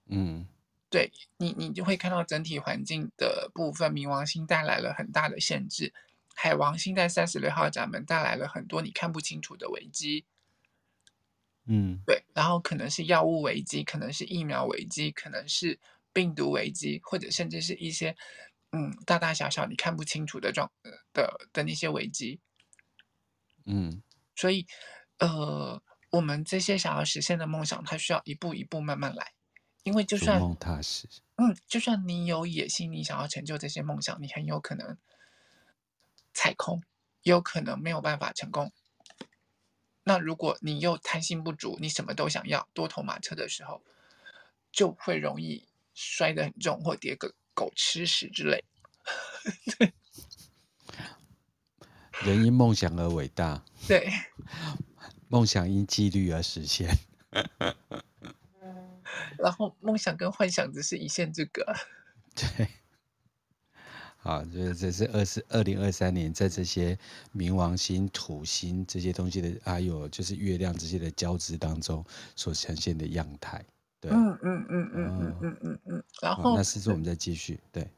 嗯，对你，你就会看到整体环境的部分，冥王星带来了很大的限制，海王星在三十六号闸门带来了很多你看不清楚的危机。嗯，对，然后可能是药物危机，可能是疫苗危机，可能是病毒危机，或者甚至是一些。嗯，大大小小你看不清楚的状的的那些危机，嗯，所以呃，我们这些想要实现的梦想，它需要一步一步慢慢来，因为就算梦踏实，嗯，就算你有野心，你想要成就这些梦想，你很有可能踩空，有可能没有办法成功。那如果你又贪心不足，你什么都想要，多头马车的时候，就会容易摔得很重，或跌个。狗吃屎之类，<laughs> 对，<laughs> 人因梦想而伟大，对，梦想因纪律而实现，<laughs> 然后梦想跟幻想只是一线之隔，对，好，就是这是二四二零二三年在这些冥王星、土星这些东西的，还有就是月亮这些的交织当中所呈现的样态。对嗯嗯嗯嗯嗯嗯嗯嗯，然后那是我们再继续对，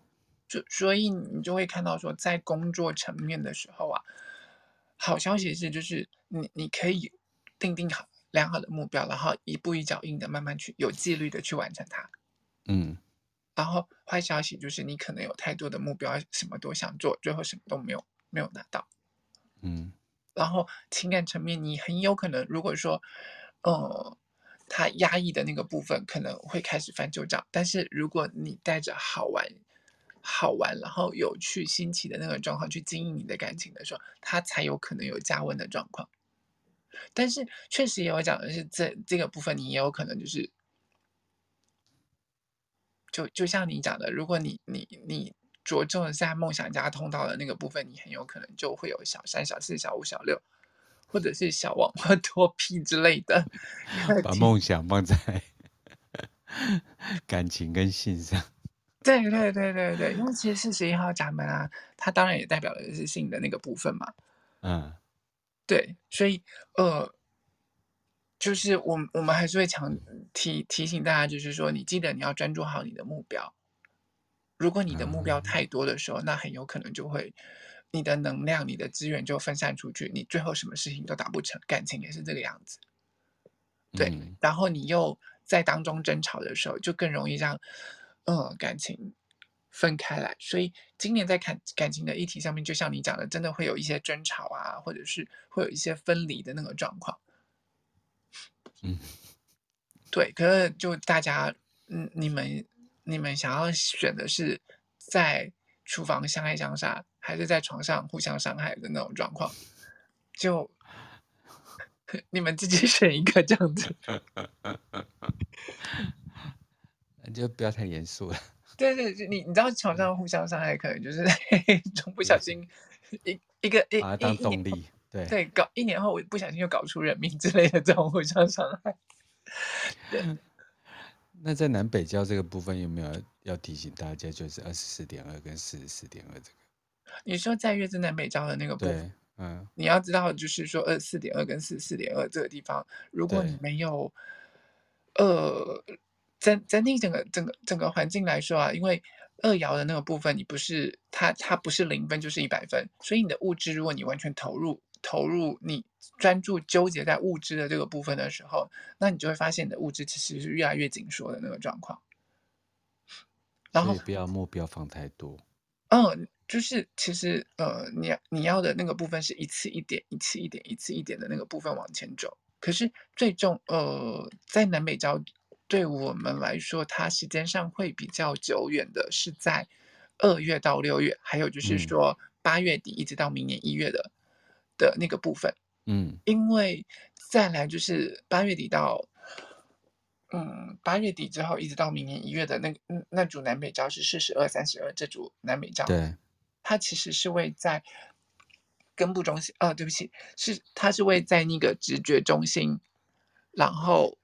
就所以你就会看到说，在工作层面的时候啊，好消息是就是你你可以定定好良好的目标，然后一步一脚印的慢慢去有纪律的去完成它。嗯，然后坏消息就是你可能有太多的目标，什么都想做，最后什么都没有没有拿到。嗯，然后情感层面，你很有可能如果说，呃。他压抑的那个部分可能会开始翻旧账，但是如果你带着好玩、好玩，然后有趣、新奇的那个状况去经营你的感情的时候，他才有可能有加温的状况。但是确实也有讲的是，这这个部分你也有可能就是，就就像你讲的，如果你你你着重在梦想家通道的那个部分，你很有可能就会有小三、小四、小五、小六。或者是小王或脱皮之类的，把梦想放在 <laughs> 感情跟性上。对对对对对，因为其实四十一号闸门啊，它当然也代表的是性的那个部分嘛。嗯，对，所以呃，就是我我们还是会强提提醒大家，就是说，你记得你要专注好你的目标。如果你的目标太多的时候，嗯、那很有可能就会你的能量、你的资源就分散出去，你最后什么事情都达不成。感情也是这个样子。对，嗯、然后你又在当中争吵的时候，就更容易让。嗯，感情分开来，所以今年在感感情的议题上面，就像你讲的，真的会有一些争吵啊，或者是会有一些分离的那个状况。嗯，对。可是就大家，嗯，你们你们想要选的是在厨房相爱相杀，还是在床上互相伤害的那种状况？就 <laughs> 你们自己 <laughs> 选一个这样子。<laughs> 就不要太严肃了。对对，你你知道床上互相伤害，可能就是从不小心一一个一把它当动力，对对，搞一年后我不小心又搞出人命之类的这种互相伤害。对。那在南北交这个部分有没有要提醒大家，就是二十四点二跟四十四点二这个？你说在月之南北交的那个部分，嗯，你要知道就是说二十四点二跟四十四点二这个地方，如果你没有呃。整整体整个整个整个环境来说啊，因为二爻的那个部分，你不是它它不是零分就是一百分，所以你的物质，如果你完全投入投入，你专注纠结在物质的这个部分的时候，那你就会发现你的物质其实是越来越紧缩的那个状况。然后不要目标放太多。嗯，就是其实呃，你你要的那个部分是一次一点，一次一点，一次一点的那个部分往前走。可是最终呃，在南北交。对我们来说，它时间上会比较久远的，是在二月到六月，还有就是说八月底一直到明年一月的、嗯、的那个部分。嗯，因为再来就是八月底到，嗯，八月底之后一直到明年一月的那那组南北交是四十二、三十二这组南北交。对，它其实是位在根部中心。啊，对不起，是它是位在那个直觉中心，然后。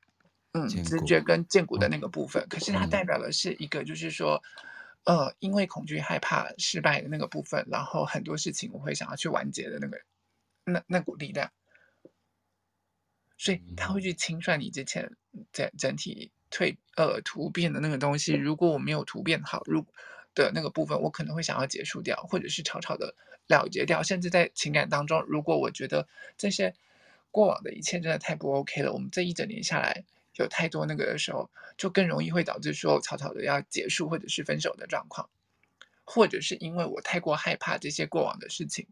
嗯，直觉跟荐骨的那个部分，可是它代表的是一个，就是说，呃，因为恐惧、害怕失败的那个部分，然后很多事情我会想要去完结的那个，那那股力量，所以他会去清算你之前整整体蜕呃突变的那个东西。如果我没有突变好，如的那个部分，我可能会想要结束掉，或者是草草的了结掉。甚至在情感当中，如果我觉得这些过往的一切真的太不 OK 了，我们这一整年下来。有太多那个的时候，就更容易会导致说草草的要结束或者是分手的状况，或者是因为我太过害怕这些过往的事情，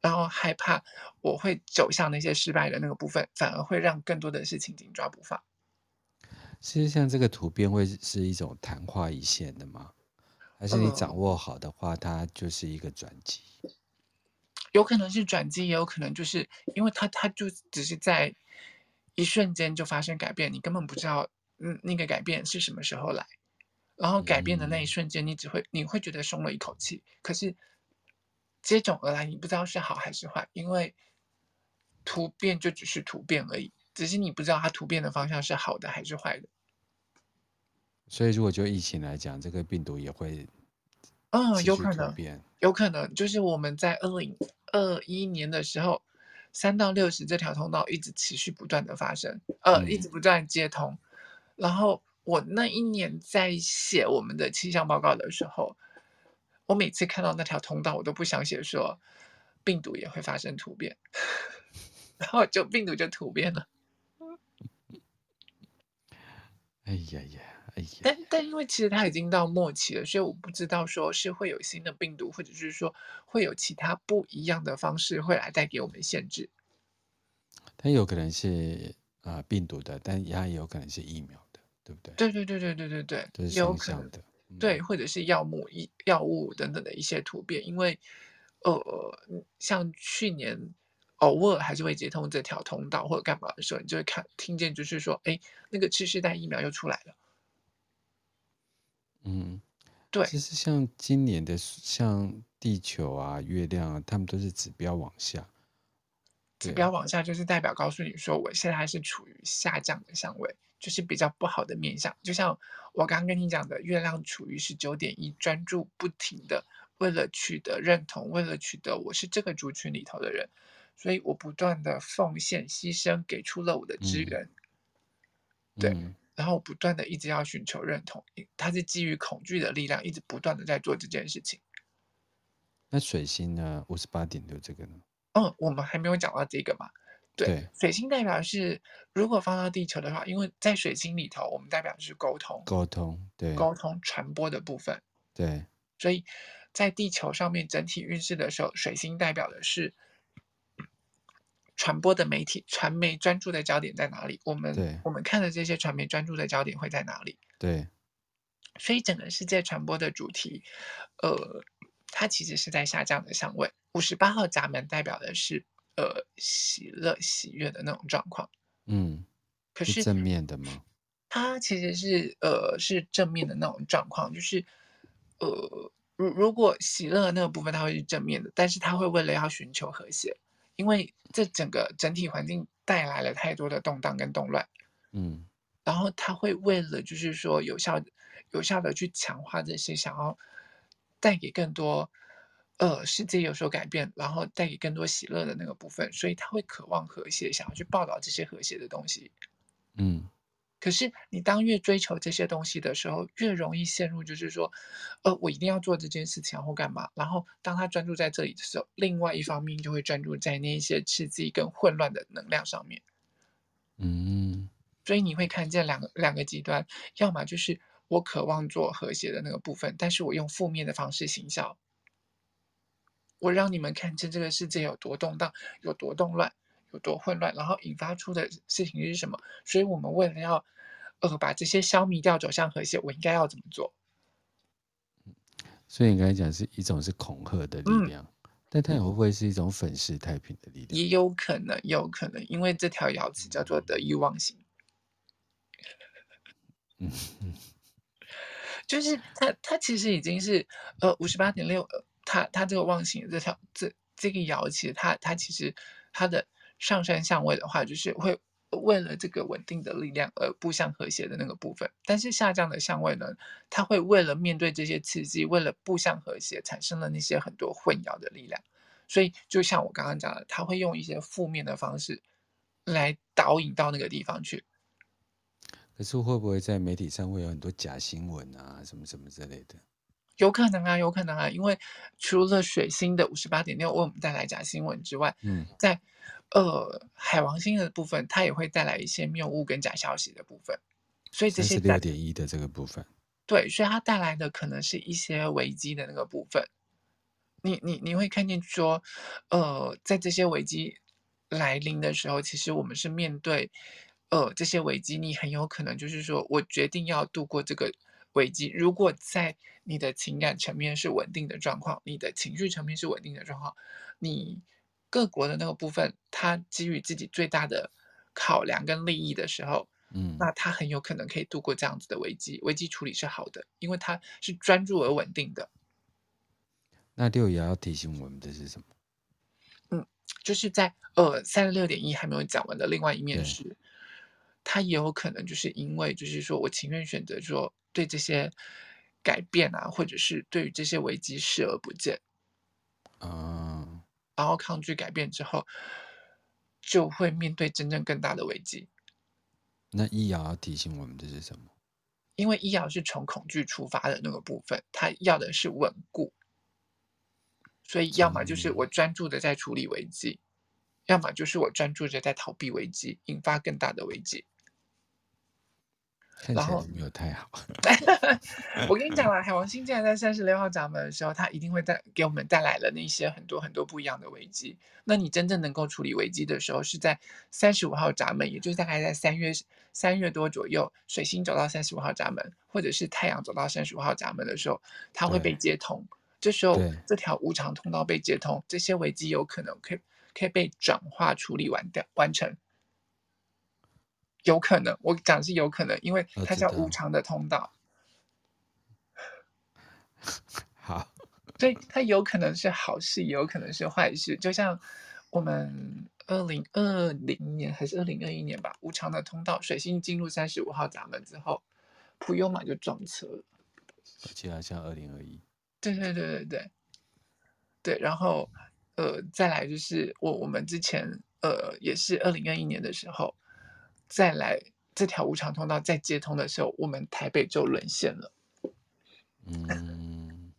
然后害怕我会走向那些失败的那个部分，反而会让更多的事情紧抓不放。其实像这个突变会是一种昙花一现的吗？还是你掌握好的话，它就是一个转机？嗯，有可能是转机，也有可能就是因为它它就只是在。一瞬间就发生改变，你根本不知道，嗯，那个改变是什么时候来，然后改变的那一瞬间，你只会你会觉得松了一口气，可是接踵而来，你不知道是好还是坏，因为突变就只是突变而已，只是你不知道它突变的方向是好的还是坏的。所以，如果就疫情来讲，这个病毒也会，嗯，有可能，有可能，就是我们在二零二一年的时候。三到六十这条通道一直持续不断的发生，呃，一直不断接通。然后我那一年在写我们的气象报告的时候，我每次看到那条通道，我都不想写说病毒也会发生突变，<laughs> 然后就病毒就突变了。哎呀呀！哎呀但但因为其实它已经到末期了，所以我不知道说是会有新的病毒，或者是说会有其他不一样的方式会来带给我们限制。它有可能是啊、呃、病毒的，但它也有可能是疫苗的，对不对？对对对对对对对，都是双向的。对，或者是药物、药药物等等的一些突变，因为呃，像去年偶尔还是会接通这条通道或者干嘛的时候，你就会看听见就是说，哎，那个次世代疫苗又出来了。嗯，对，其实像今年的，像地球啊、月亮啊，他们都是指标往下。指标往下就是代表告诉你说，我现在还是处于下降的相位，就是比较不好的面相。就像我刚刚跟你讲的，月亮处于十九点一，专注不停的为了取得认同，为了取得我是这个族群里头的人，所以我不断的奉献、牺牲，给出了我的资源。嗯、对。嗯然后不断的一直要寻求认同，他是基于恐惧的力量，一直不断的在做这件事情。那水星呢？五十八点六这个呢？嗯，我们还没有讲到这个嘛？对，水星代表是如果放到地球的话，因为在水星里头，我们代表的是沟通，沟通，对，沟通传播的部分，对。所以在地球上面整体运势的时候，水星代表的是。传播的媒体传媒专注的焦点在哪里？我们我们看的这些传媒专注的焦点会在哪里？对，所以整个世界传播的主题，呃，它其实是在下降的相位。五十八号闸门代表的是呃喜乐喜悦的那种状况。嗯，可是，正面的吗？它其实是呃是正面的那种状况，就是呃如如果喜乐的那个部分它会是正面的，但是它会为了要寻求和谐。因为这整个整体环境带来了太多的动荡跟动乱，嗯，然后他会为了就是说有效有效的去强化这些，想要带给更多呃世界有所改变，然后带给更多喜乐的那个部分，所以他会渴望和谐，想要去报道这些和谐的东西，嗯。可是，你当越追求这些东西的时候，越容易陷入，就是说，呃，我一定要做这件事情或干嘛。然后，当他专注在这里的时候，另外一方面就会专注在那一些刺激跟混乱的能量上面。嗯，所以你会看见两个两个极端，要么就是我渴望做和谐的那个部分，但是我用负面的方式行销，我让你们看见这个世界有多动荡，有多动乱。有多混乱，然后引发出的事情是什么？所以我们为了要，呃，把这些消弭掉，走向和谐，我应该要怎么做？所以你刚才讲是一种是恐吓的力量，嗯、但它也会不会是一种粉饰太平的力量？也有可能，有可能，因为这条爻辞叫做得意忘形。嗯嗯，<laughs> 就是它，它其实已经是呃五十八点六，它它这个旺星这条这这个爻，其实它它其实它的。上升相位的话，就是会为了这个稳定的力量而步向和谐的那个部分。但是下降的相位呢，它会为了面对这些刺激，为了步向和谐，产生了那些很多混淆的力量。所以就像我刚刚讲的，他会用一些负面的方式来导引到那个地方去。可是会不会在媒体上会有很多假新闻啊，什么什么之类的？有可能啊，有可能啊，因为除了水星的五十八点六为我们带来假新闻之外，嗯，在呃，海王星的部分，它也会带来一些谬误跟假消息的部分，所以这些六点一的这个部分，对，所以它带来的可能是一些危机的那个部分。你你你会看见说，呃，在这些危机来临的时候，其实我们是面对呃这些危机，你很有可能就是说我决定要度过这个危机。如果在你的情感层面是稳定的状况，你的情绪层面是稳定的状况，你。各国的那个部分，他基于自己最大的考量跟利益的时候，嗯，那他很有可能可以度过这样子的危机。危机处理是好的，因为他是专注而稳定的。那六爻要提醒我们的是什么？嗯，就是在呃三十六点一还没有讲完的另外一面是，他也有可能就是因为就是说我情愿选择说对这些改变啊，或者是对于这些危机视而不见啊。然后抗拒改变之后，就会面对真正更大的危机。那易遥要提醒我们的是什么？因为易遥是从恐惧出发的那个部分，它要的是稳固。所以，要么就是我专注的在处理危机，要么就是我专注着在逃避危机，引发更大的危机。看起来没有太好。<laughs> 我跟你讲了，海王星竟然在三十六号闸门的时候，它一定会带给我们带来了那些很多很多不一样的危机。那你真正能够处理危机的时候，是在三十五号闸门，也就是大概在三月三月多左右，水星走到三十五号闸门，或者是太阳走到三十五号闸门的时候，它会被接通。这时候，这条无常通道被接通，这些危机有可能可以可以被转化处理完掉完成。有可能，我讲是有可能，因为它叫无常的通道。<laughs> 好，所以它有可能是好事，也有可能是坏事。就像我们二零二零年还是二零二一年吧，无常的通道，水星进入三十五号闸门之后，普悠玛就撞车了。我记得好像二零二一。对对对对对，对，然后呃，再来就是我我们之前呃也是二零二一年的时候，再来这条无偿通道再接通的时候，我们台北就沦陷了。嗯，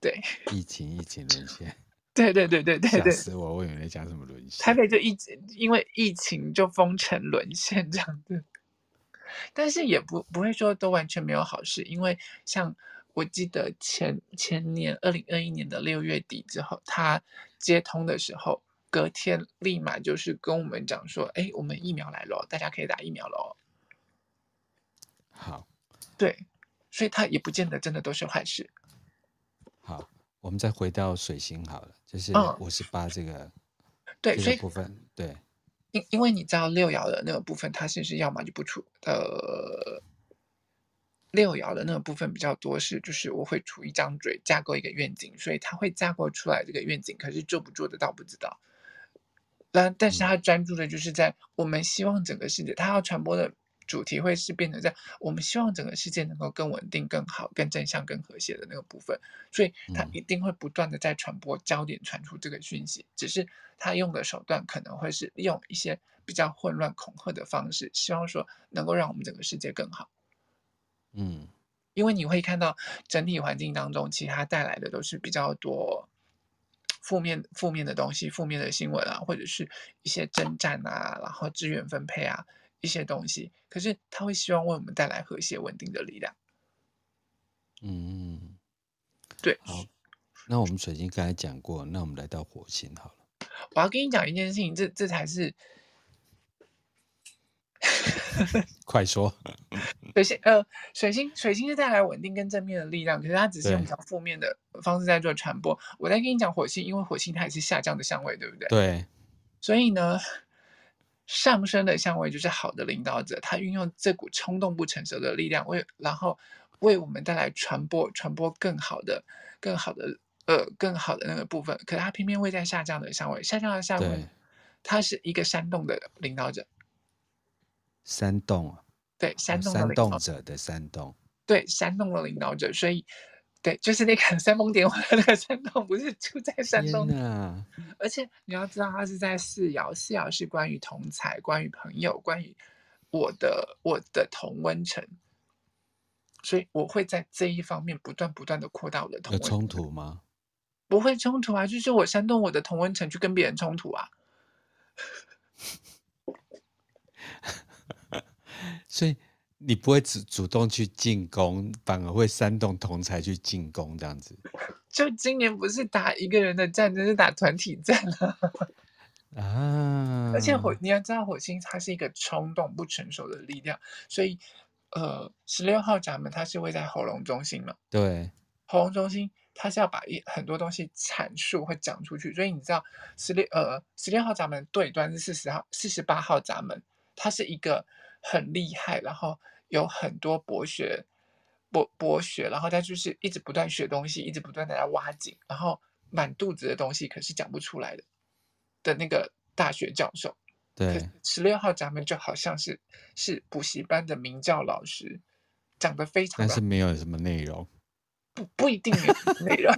对，疫情疫情沦陷。<laughs> 对对对对对对，<laughs> 吓死我！我以为你讲什么沦陷。台北就一直因为疫情就封城沦陷这样子，但是也不不会说都完全没有好事，因为像我记得前前年二零二一年的六月底之后，他接通的时候，隔天立马就是跟我们讲说，哎，我们疫苗来了，大家可以打疫苗了。好，对，所以他也不见得真的都是坏事。好。我们再回到水星好了，就是五十八这个、嗯、对这个部分，对，因因为你知道六爻的那个部分，它其实要么就不出，呃，六爻的那个部分比较多是，就是我会出一张嘴，架构一个愿景，所以它会架构出来这个愿景，可是做不做得到不知道。但但是他专注的就是在我们希望整个世界，他要传播的。主题会是变成这样，我们希望整个世界能够更稳定、更好、更正向、更和谐的那个部分，所以他一定会不断的在传播焦点，传出这个讯息。只是他用的手段可能会是利用一些比较混乱、恐吓的方式，希望说能够让我们整个世界更好。嗯，因为你会看到整体环境当中，其他带来的都是比较多负面、负面的东西、负面的新闻啊，或者是一些征战啊，然后资源分配啊。一些东西，可是他会希望为我们带来和谐稳定的力量。嗯，对。好，那我们水晶刚才讲过，那我们来到火星好了。我要跟你讲一件事情，这这才是。<laughs> 快说。<laughs> 水星呃，水星水星是带来稳定跟正面的力量，可是它只是用比较负面的方式在做传播。我在跟你讲火星，因为火星它也是下降的相位，对不对？对。所以呢。上升的相位就是好的领导者，他运用这股冲动不成熟的力量为，然后为我们带来传播，传播更好的、更好的呃、更好的那个部分。可是他偏偏会在下降的相位，下降的相位，他是一个煽动的领导者。煽动啊？对，煽动煽动者的煽动。对，煽动的领导者，所以。对，就是那个煽风点火的那个煽动，不是住在山东。啊、而且你要知道，他是在四爻，四爻是关于同才、关于朋友、关于我的我的同温层，所以我会在这一方面不断不断的扩大我的同。有冲突吗？不会冲突啊，就是我煽动我的同温层去跟别人冲突啊。所以。你不会主主动去进攻，反而会煽动同才去进攻，这样子。<laughs> 就今年不是打一个人的战争，是打团体战啊！<laughs> 啊！而且火，你要知道，火星它是一个冲动不成熟的力量，所以，呃，十六号闸门它是位在喉咙中心嘛？对，喉咙中心它是要把一很多东西阐述会讲出去，所以你知道，十六呃十六号闸门对端是四十号四十八号闸门，它是一个。很厉害，然后有很多博学博博学，然后他就是一直不断学东西，一直不断的在挖井，然后满肚子的东西，可是讲不出来的的那个大学教授。对，十六号咱们就好像是是补习班的名教老师，讲的非常的，但是没有什么内容，不不一定没有内容。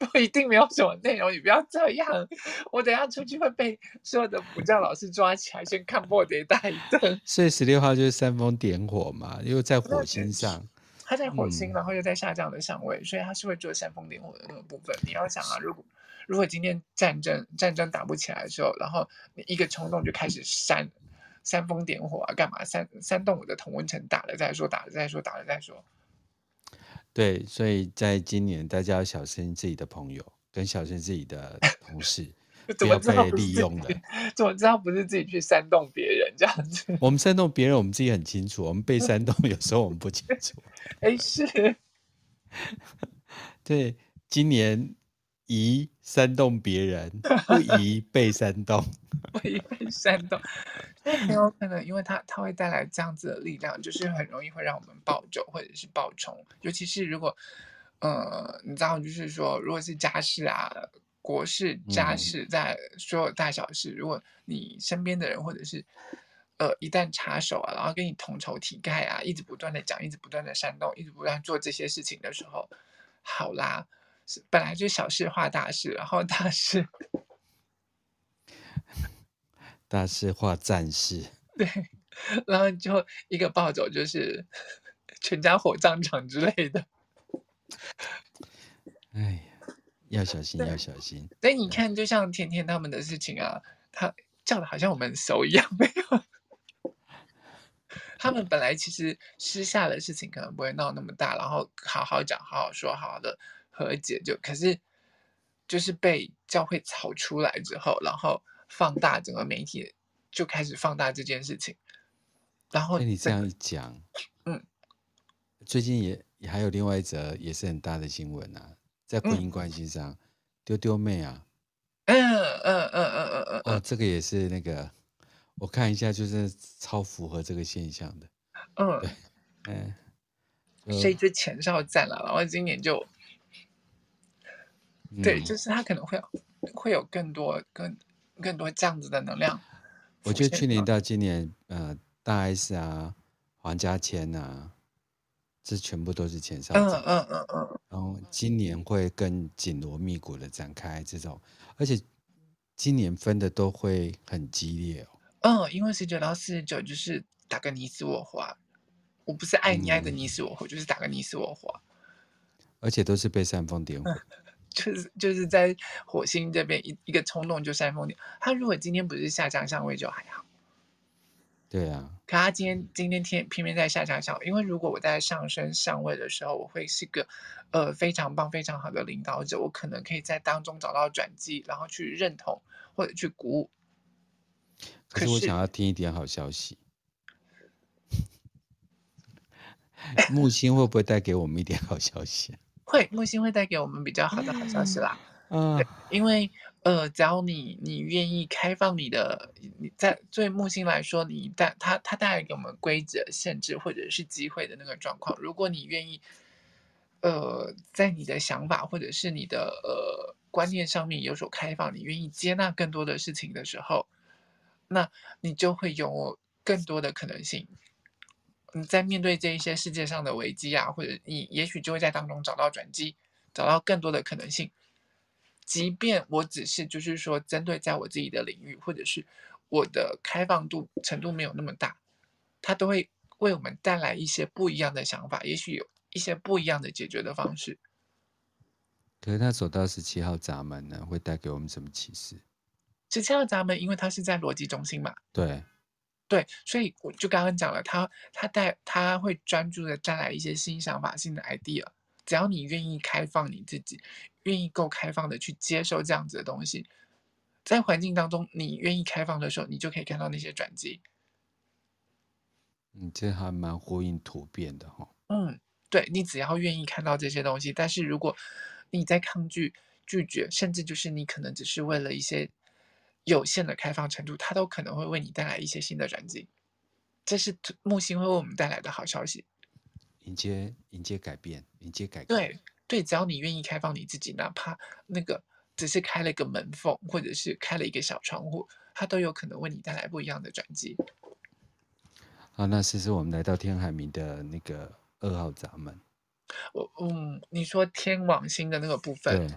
不一定没有什么内容，你不要这样。我等下出去会被所有的补教老师抓起来，先看破得带一顿。所以十六号就是煽风点火嘛，又在火星上。他在火星，然后又在下降的相位，嗯，所以他是会做煽风点火的那个部分。你要想啊，如果如果今天战争战争打不起来的时候，然后你一个冲动就开始煽煽风点火啊，干嘛煽煽动我的同温层，打了再说，打了再说，打了再说。对，所以在今年，大家要小心自己的朋友，跟小心自己的同事，<laughs> 不要被利用了。怎么知道不是自己去煽动别人这样子？我们 <laughs> 煽动别人，我们自己很清楚；我们被煽动，有时候我们不清楚。<laughs> 哎，是。对，今年宜煽动别人，<laughs> 不宜被煽动。<laughs> 不宜被煽动。所以很有可能，因为它它会带来这样子的力量，就是很容易会让我们暴走或者是暴冲。尤其是如果，呃，你知道，就是说，如果是家事啊、国事、家事，在所有大小事，嗯、如果你身边的人或者是呃一旦插手啊，然后跟你同仇敌忾啊，一直不断的讲，一直不断的煽动，一直不断做这些事情的时候，好啦，是本来就小事化大事，然后大事 <laughs> 大事化战事，对，然后就一个暴走就是 <laughs> 全家火葬场之类的，哎呀。要小心，要小心。所以你看，就像甜甜他们的事情啊，他叫的好像我们熟一样，没有。他们本来其实私下的事情可能不会闹那么大，然后好好讲，好好说，好好的和解就。可是就是被教会炒出来之后，然后放大整个媒体就开始放大这件事情。然后你这样一讲，嗯，最近也也还有另外一则也是很大的新闻啊。在婚姻关系上，丢丢妹啊，嗯嗯嗯嗯嗯嗯，哦，这个也是那个，我看一下，就是超符合这个现象的，嗯，对，嗯，所以就前哨战了，然后今年就，对，就是他可能会有会有更多更更多这样子的能量。我觉得去年到今年，呃，大 S 啊，黄家千啊。这全部都是前哨战，嗯嗯嗯嗯，然后今年会更紧锣密鼓的展开这种，而且今年分的都会很激烈哦。嗯，因为十九到四十九就是打个你死我活，我不是爱你爱的你死我活，嗯、就是打个你死我活，而且都是被煽风点火，嗯、就是就是在火星这边一一个冲动就煽风点，他如果今天不是下降相位就还好。对啊，可他今天今天天偏偏在下降上，因为如果我在上升上位的时候，我会是个呃非常棒非常好的领导者，我可能可以在当中找到转机，然后去认同或者去鼓舞。可是我想要听一点好消息，<laughs> 木星会不会带给我们一点好消息？会，木星会带给我们比较好的好消息啦。嗯，对，因为。呃，只要你你愿意开放你的，你在对木星来说，你带它它带来给我们规则、限制或者是机会的那个状况。如果你愿意，呃，在你的想法或者是你的呃观念上面有所开放，你愿意接纳更多的事情的时候，那你就会有更多的可能性。你在面对这一些世界上的危机啊，或者你也许就会在当中找到转机，找到更多的可能性。即便我只是就是说，针对在我自己的领域，或者是我的开放度程度没有那么大，它都会为我们带来一些不一样的想法，也许有一些不一样的解决的方式。可是他走到十七号闸门呢，会带给我们什么启示？十七号闸门，因为它是在逻辑中心嘛。对，对，所以我就刚刚讲了，他他带他会专注的带来一些新想法、新的 idea。只要你愿意开放你自己。愿意够开放的去接受这样子的东西，在环境当中，你愿意开放的时候，你就可以看到那些转机。你这还蛮呼应突变的哈。嗯，对，你只要愿意看到这些东西，但是如果你在抗拒、拒绝，甚至就是你可能只是为了一些有限的开放程度，它都可能会为你带来一些新的转机。这是木星会为我们带来的好消息。迎接，迎接改变，迎接改变。对。对，只要你愿意开放你自己，哪怕那个只是开了一个门缝，或者是开了一个小窗户，它都有可能为你带来不一样的转机。好，那试试我们来到天海明的那个二号闸门。我嗯，你说天王星的那个部分，对，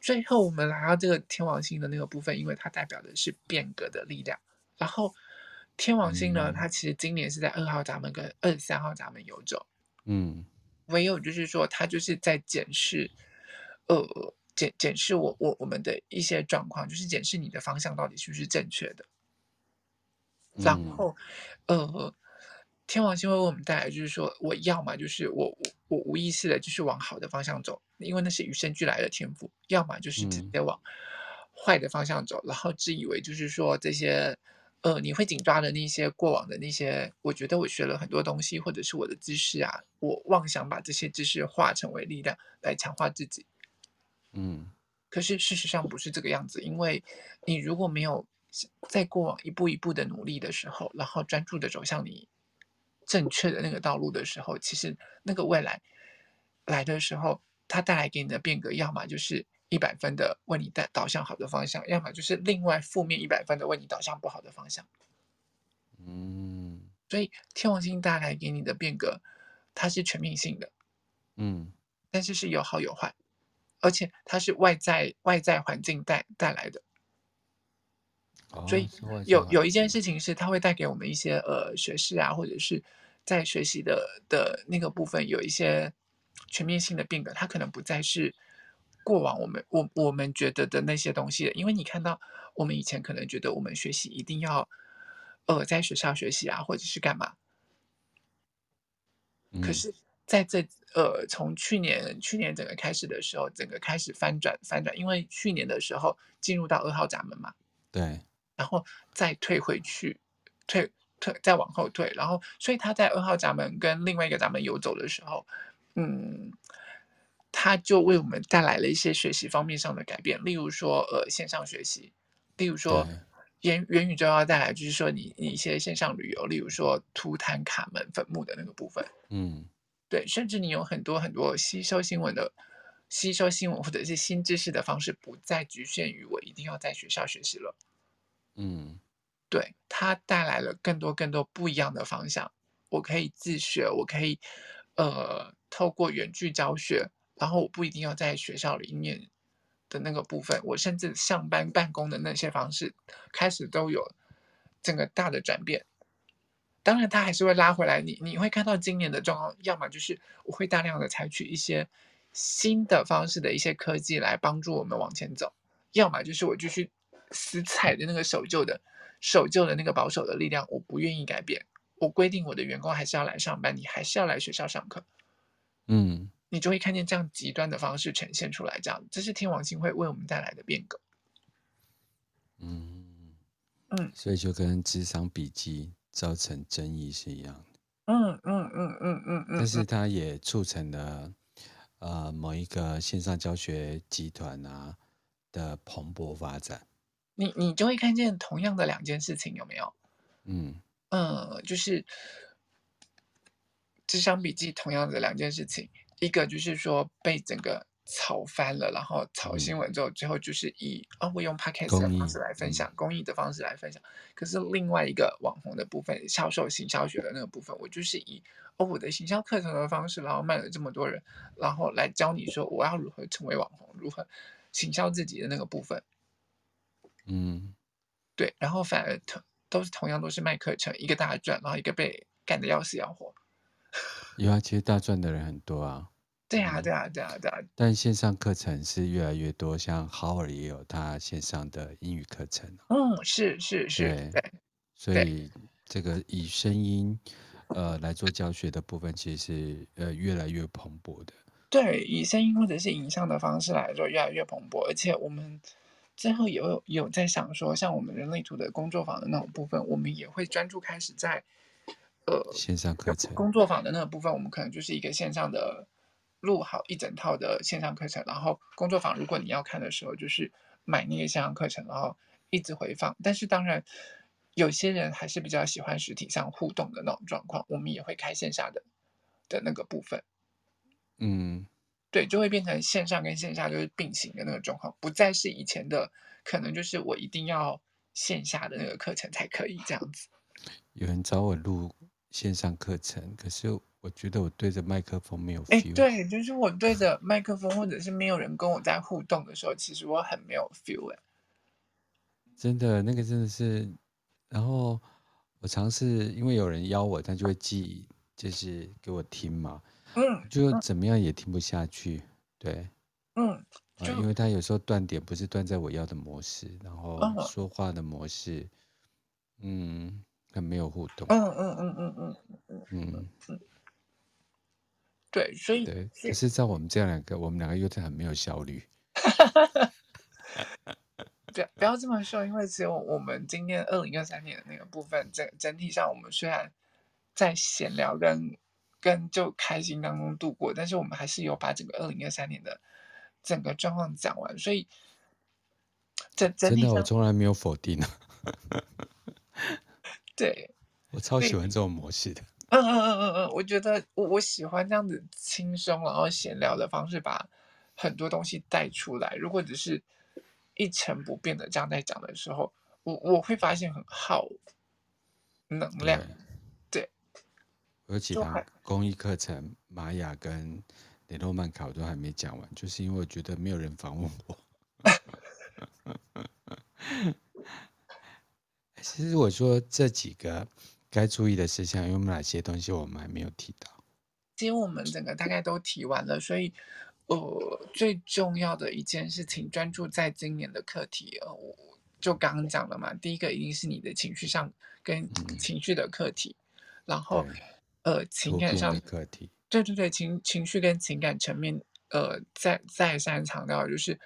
最后我们来到这个天王星的那个部分，因为它代表的是变革的力量。然后天王星呢，嗯、它其实今年是在二号闸门跟二十三号闸门游走。嗯。唯有就是说，它就是在检视，呃，检检视我我我们的一些状况，就是检视你的方向到底是不是正确的。然后，呃，天王星会为我们带来，就是说，我要么就是我我我无意识的，就是往好的方向走，因为那是与生俱来的天赋；要么就是直接往坏的方向走，然后自以为就是说这些。呃，你会紧抓的那些过往的那些，我觉得我学了很多东西，或者是我的知识啊，我妄想把这些知识化成为力量来强化自己。嗯，可是事实上不是这个样子，因为你如果没有在过往一步一步的努力的时候，然后专注的走向你正确的那个道路的时候，其实那个未来来的时候，它带来给你的变革，要么就是一百分的为你带导向好的方向，要么就是另外负面一百分的为你导向不好的方向。嗯，所以天王星带来给你的变革，它是全面性的，嗯，但是是有好有坏，而且它是外在外在环境带带来的。哦、所以有有一件事情是它会带给我们一些呃学识啊，或者是在学习的的那个部分有一些全面性的变革，它可能不再是。过往我们我我们觉得的那些东西，因为你看到我们以前可能觉得我们学习一定要，呃，在学校学习啊，或者是干嘛。可是在这呃，从去年去年整个开始的时候，整个开始翻转翻转，因为去年的时候进入到二号闸门嘛，对，然后再退回去，退退再往后退，然后所以他在二号闸门跟另外一个闸门游走的时候，嗯。他就为我们带来了一些学习方面上的改变，例如说，呃，线上学习，例如说，元元宇宙要带来，就是说你，你你一些线上旅游，例如说，图坦卡门坟墓的那个部分，嗯，对，甚至你有很多很多吸收新闻的、吸收新闻或者是新知识的方式，不再局限于我一定要在学校学习了，嗯，对，它带来了更多更多不一样的方向，我可以自学，我可以，呃，透过远距教学。然后我不一定要在学校里面的那个部分，我甚至上班办公的那些方式开始都有整个大的转变。当然，它还是会拉回来。你你会看到今年的状况，要么就是我会大量的采取一些新的方式的一些科技来帮助我们往前走，要么就是我继续死踩着那个守旧的守旧的那个保守的力量，我不愿意改变。我规定我的员工还是要来上班，你还是要来学校上课。嗯。你就会看见这样极端的方式呈现出来，这样这是天王星会为我们带来的变革。嗯嗯，所以就跟智商笔记造成争议是一样的。嗯嗯嗯嗯嗯嗯。但是它也促成了呃某一个线上教学集团啊的蓬勃发展。你你就会看见同样的两件事情有没有？嗯呃，就是智商笔记同样的两件事情。一个就是说被整个炒翻了，然后炒新闻之后，最后就是以啊、哦，我用 podcast 的方式来分享，公益的方式来分享。可是另外一个网红的部分，销售行销学的那个部分，我就是以哦我的行销课程的方式，然后卖了这么多人，然后来教你说我要如何成为网红，如何行销自己的那个部分。嗯，对，然后反而同都是同样都是卖课程，一个大赚，然后一个被干的要死要活。有啊，其实大赚的人很多啊。对啊，对啊，对啊，对啊。但线上课程是越来越多，像 Howard 也有他线上的英语课程。嗯，是是是。对，对所以这个以声音呃来做教学的部分，其实是呃越来越蓬勃的。对，以声音或者是影像的方式来做，越来越蓬勃。而且我们最后也有有在想说，像我们人类图的工作坊的那种部分，我们也会专注开始在。呃，线上课程工作坊的那个部分，我们可能就是一个线上的录好一整套的线上课程，然后工作坊如果你要看的时候，就是买那个线上课程，然后一直回放。但是当然，有些人还是比较喜欢实体上互动的那种状况，我们也会开线下的的那个部分。嗯，对，就会变成线上跟线下就是并行的那个状况，不再是以前的可能就是我一定要线下的那个课程才可以这样子。有人找我录。线上课程，可是我觉得我对着麦克风没有 feel。哎，对，就是我对着麦克风，或者是没有人跟我在互动的时候，其实我很没有 feel 哎。真的，那个真的是，然后我尝试，因为有人邀我，他就会记，就是给我听嘛。嗯。就怎么样也听不下去，对。嗯。啊，因为他有时候断点不是断在我要的模式，然后说话的模式，嗯。很没有互动。嗯嗯嗯嗯嗯嗯嗯嗯。对，所以对，可是在我们这样两个，我们两个又是很没有效率。<laughs> 对，不要这么说，因为只有我们今天二零二三年的那个部分，整整体上我们虽然在闲聊跟跟就开心当中度过，但是我们还是有把整个二零二三年的整个状况讲完，所以整整体真的我从来没有否定啊。<laughs> 对，我超喜欢这种模式的。嗯嗯嗯嗯嗯，我觉得我我喜欢这样子轻松然后闲聊的方式把，很多东西带出来。如果只是一成不变的这样在讲的时候，我我会发现很耗能量。对，对我有几堂公益课程，玛雅跟雷诺曼卡我都还没讲完，就是因为我觉得没有人访问我。<laughs> 其实我说这几个该注意的事项有哪些东西，我们还没有提到。其实我们整个大概都提完了，所以呃，最重要的一件事情，专注在今年的课题。呃，我就刚刚讲了嘛，第一个一定是你的情绪上跟情绪的课题，嗯、然后呃，情感上的课题。对对对，情情绪跟情感层面，呃，再再三强调，就是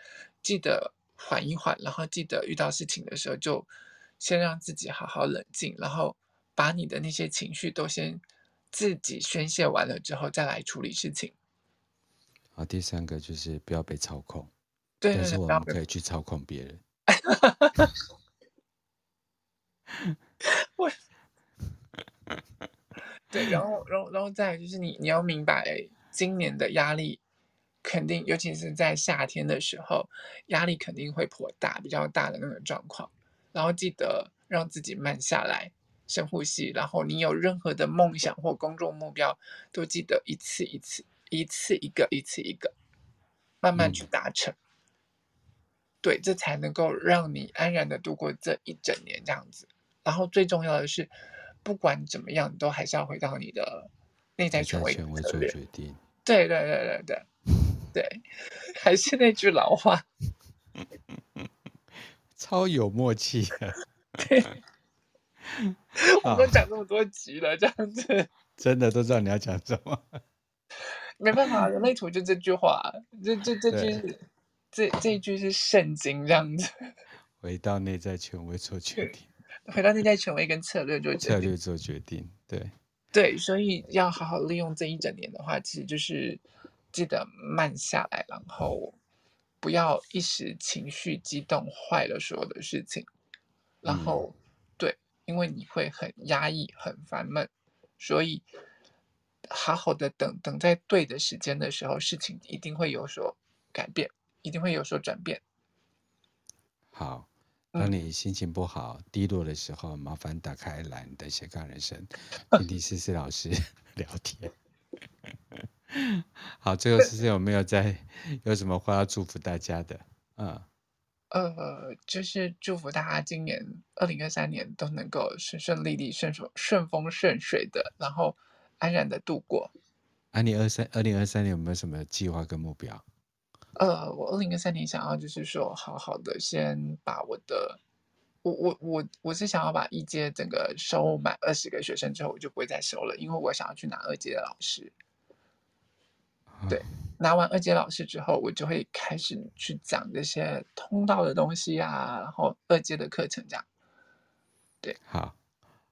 记得缓一缓，然后记得遇到事情的时候，就先让自己好好冷静，然后把你的那些情绪都先自己宣泄完了之后，再来处理事情。好，第三个就是不要被操控，对，但是我们可以去操控别人。<laughs> 我。对，然后，然后，然后再就是你，你要明白，今年的压力肯定，尤其是在夏天的时候，压力肯定会颇大，比较大的那种状况。然后记得让自己慢下来，深呼吸。然后你有任何的梦想或工作目标，都记得一次一次，一次一个，一次一个，慢慢去达成。嗯、对，这才能够让你安然的度过这一整年这样子。然后最重要的是。不管怎么样，都还是要回到你的内在权威做决定。对对对对对 <laughs> 对，还是那句老话，<laughs> 超有默契的。<laughs> 对，<laughs> 我们讲这么多集了，这样子 <laughs> 真的都知道你要讲什么。<laughs> 没办法，人类图就这句话，这这这句这这一句是圣经，这样子。回到内在权威做决定。回到内在权威跟策略做决定，策略做决定，对对，所以要好好利用这一整年的话，其实就是记得慢下来，然后不要一时情绪激动坏了所有的事情，然后、因为你会很压抑、很烦闷，所以好好的等等在对的时间的时候，事情一定会有所改变，一定会有所转变。好。当你心情不好、低落的时候，麻烦打开蓝的斜杠人生，<laughs> 听听思思老师 <laughs> 聊天。<laughs> 好，最后思思有没有在有什么话要祝福大家的？嗯，呃，就是祝福大家今年二零二三年都能够顺顺利利、顺顺顺风顺水的，然后安然的度过。啊，你二三二零二三年有没有什么计划跟目标？呃，我二零二三年想要就是说，好好的先把我的，我我我我是想要把一阶整个收满二十个学生之后，我就不会再收了，因为我想要去拿二阶的老师。对，拿完二阶老师之后，我就会开始去讲这些通道的东西啊，然后二阶的课程这样。对，好，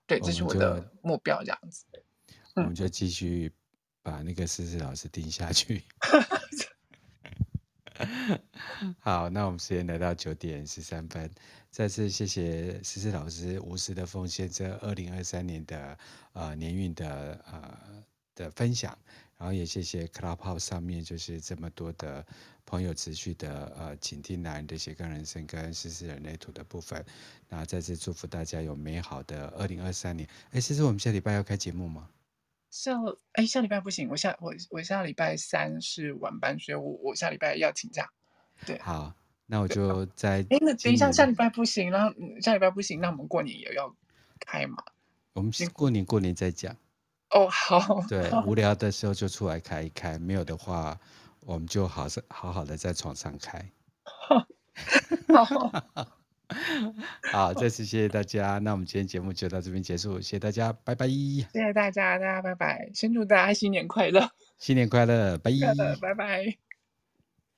对，这是我的目标，这样子。我们就继续把那个思思老师盯下去。<laughs> 好，那我们时间来到九点十三分，再次谢谢思思老师无私的奉献，这二零二三年的呃年运的呃的分享，然后也谢谢 Clubhouse 上面就是这么多的朋友持续的呃倾听男人的斜杠人生跟思思人类图的部分，那再次祝福大家有美好的二零二三年。哎，思思，我们下礼拜要开节目吗？下哎，下礼拜不行，我下我我下礼拜三是晚班，所以我我下礼拜要请假。对，好，那我就在。哎，那等一下，下礼拜不行，然后下礼拜不行，那我们过年也要开嘛？我们过年过年再讲。哦，好。对，无聊的时候就出来开一开，没有的话，我们就好好好的在床上开。好。<laughs> 好，再次谢谢大家。那我们今天节目就到这边结束，谢谢大家，拜拜。谢谢大家，大家拜拜。先祝大家新年快乐，新年快乐，拜拜，拜拜。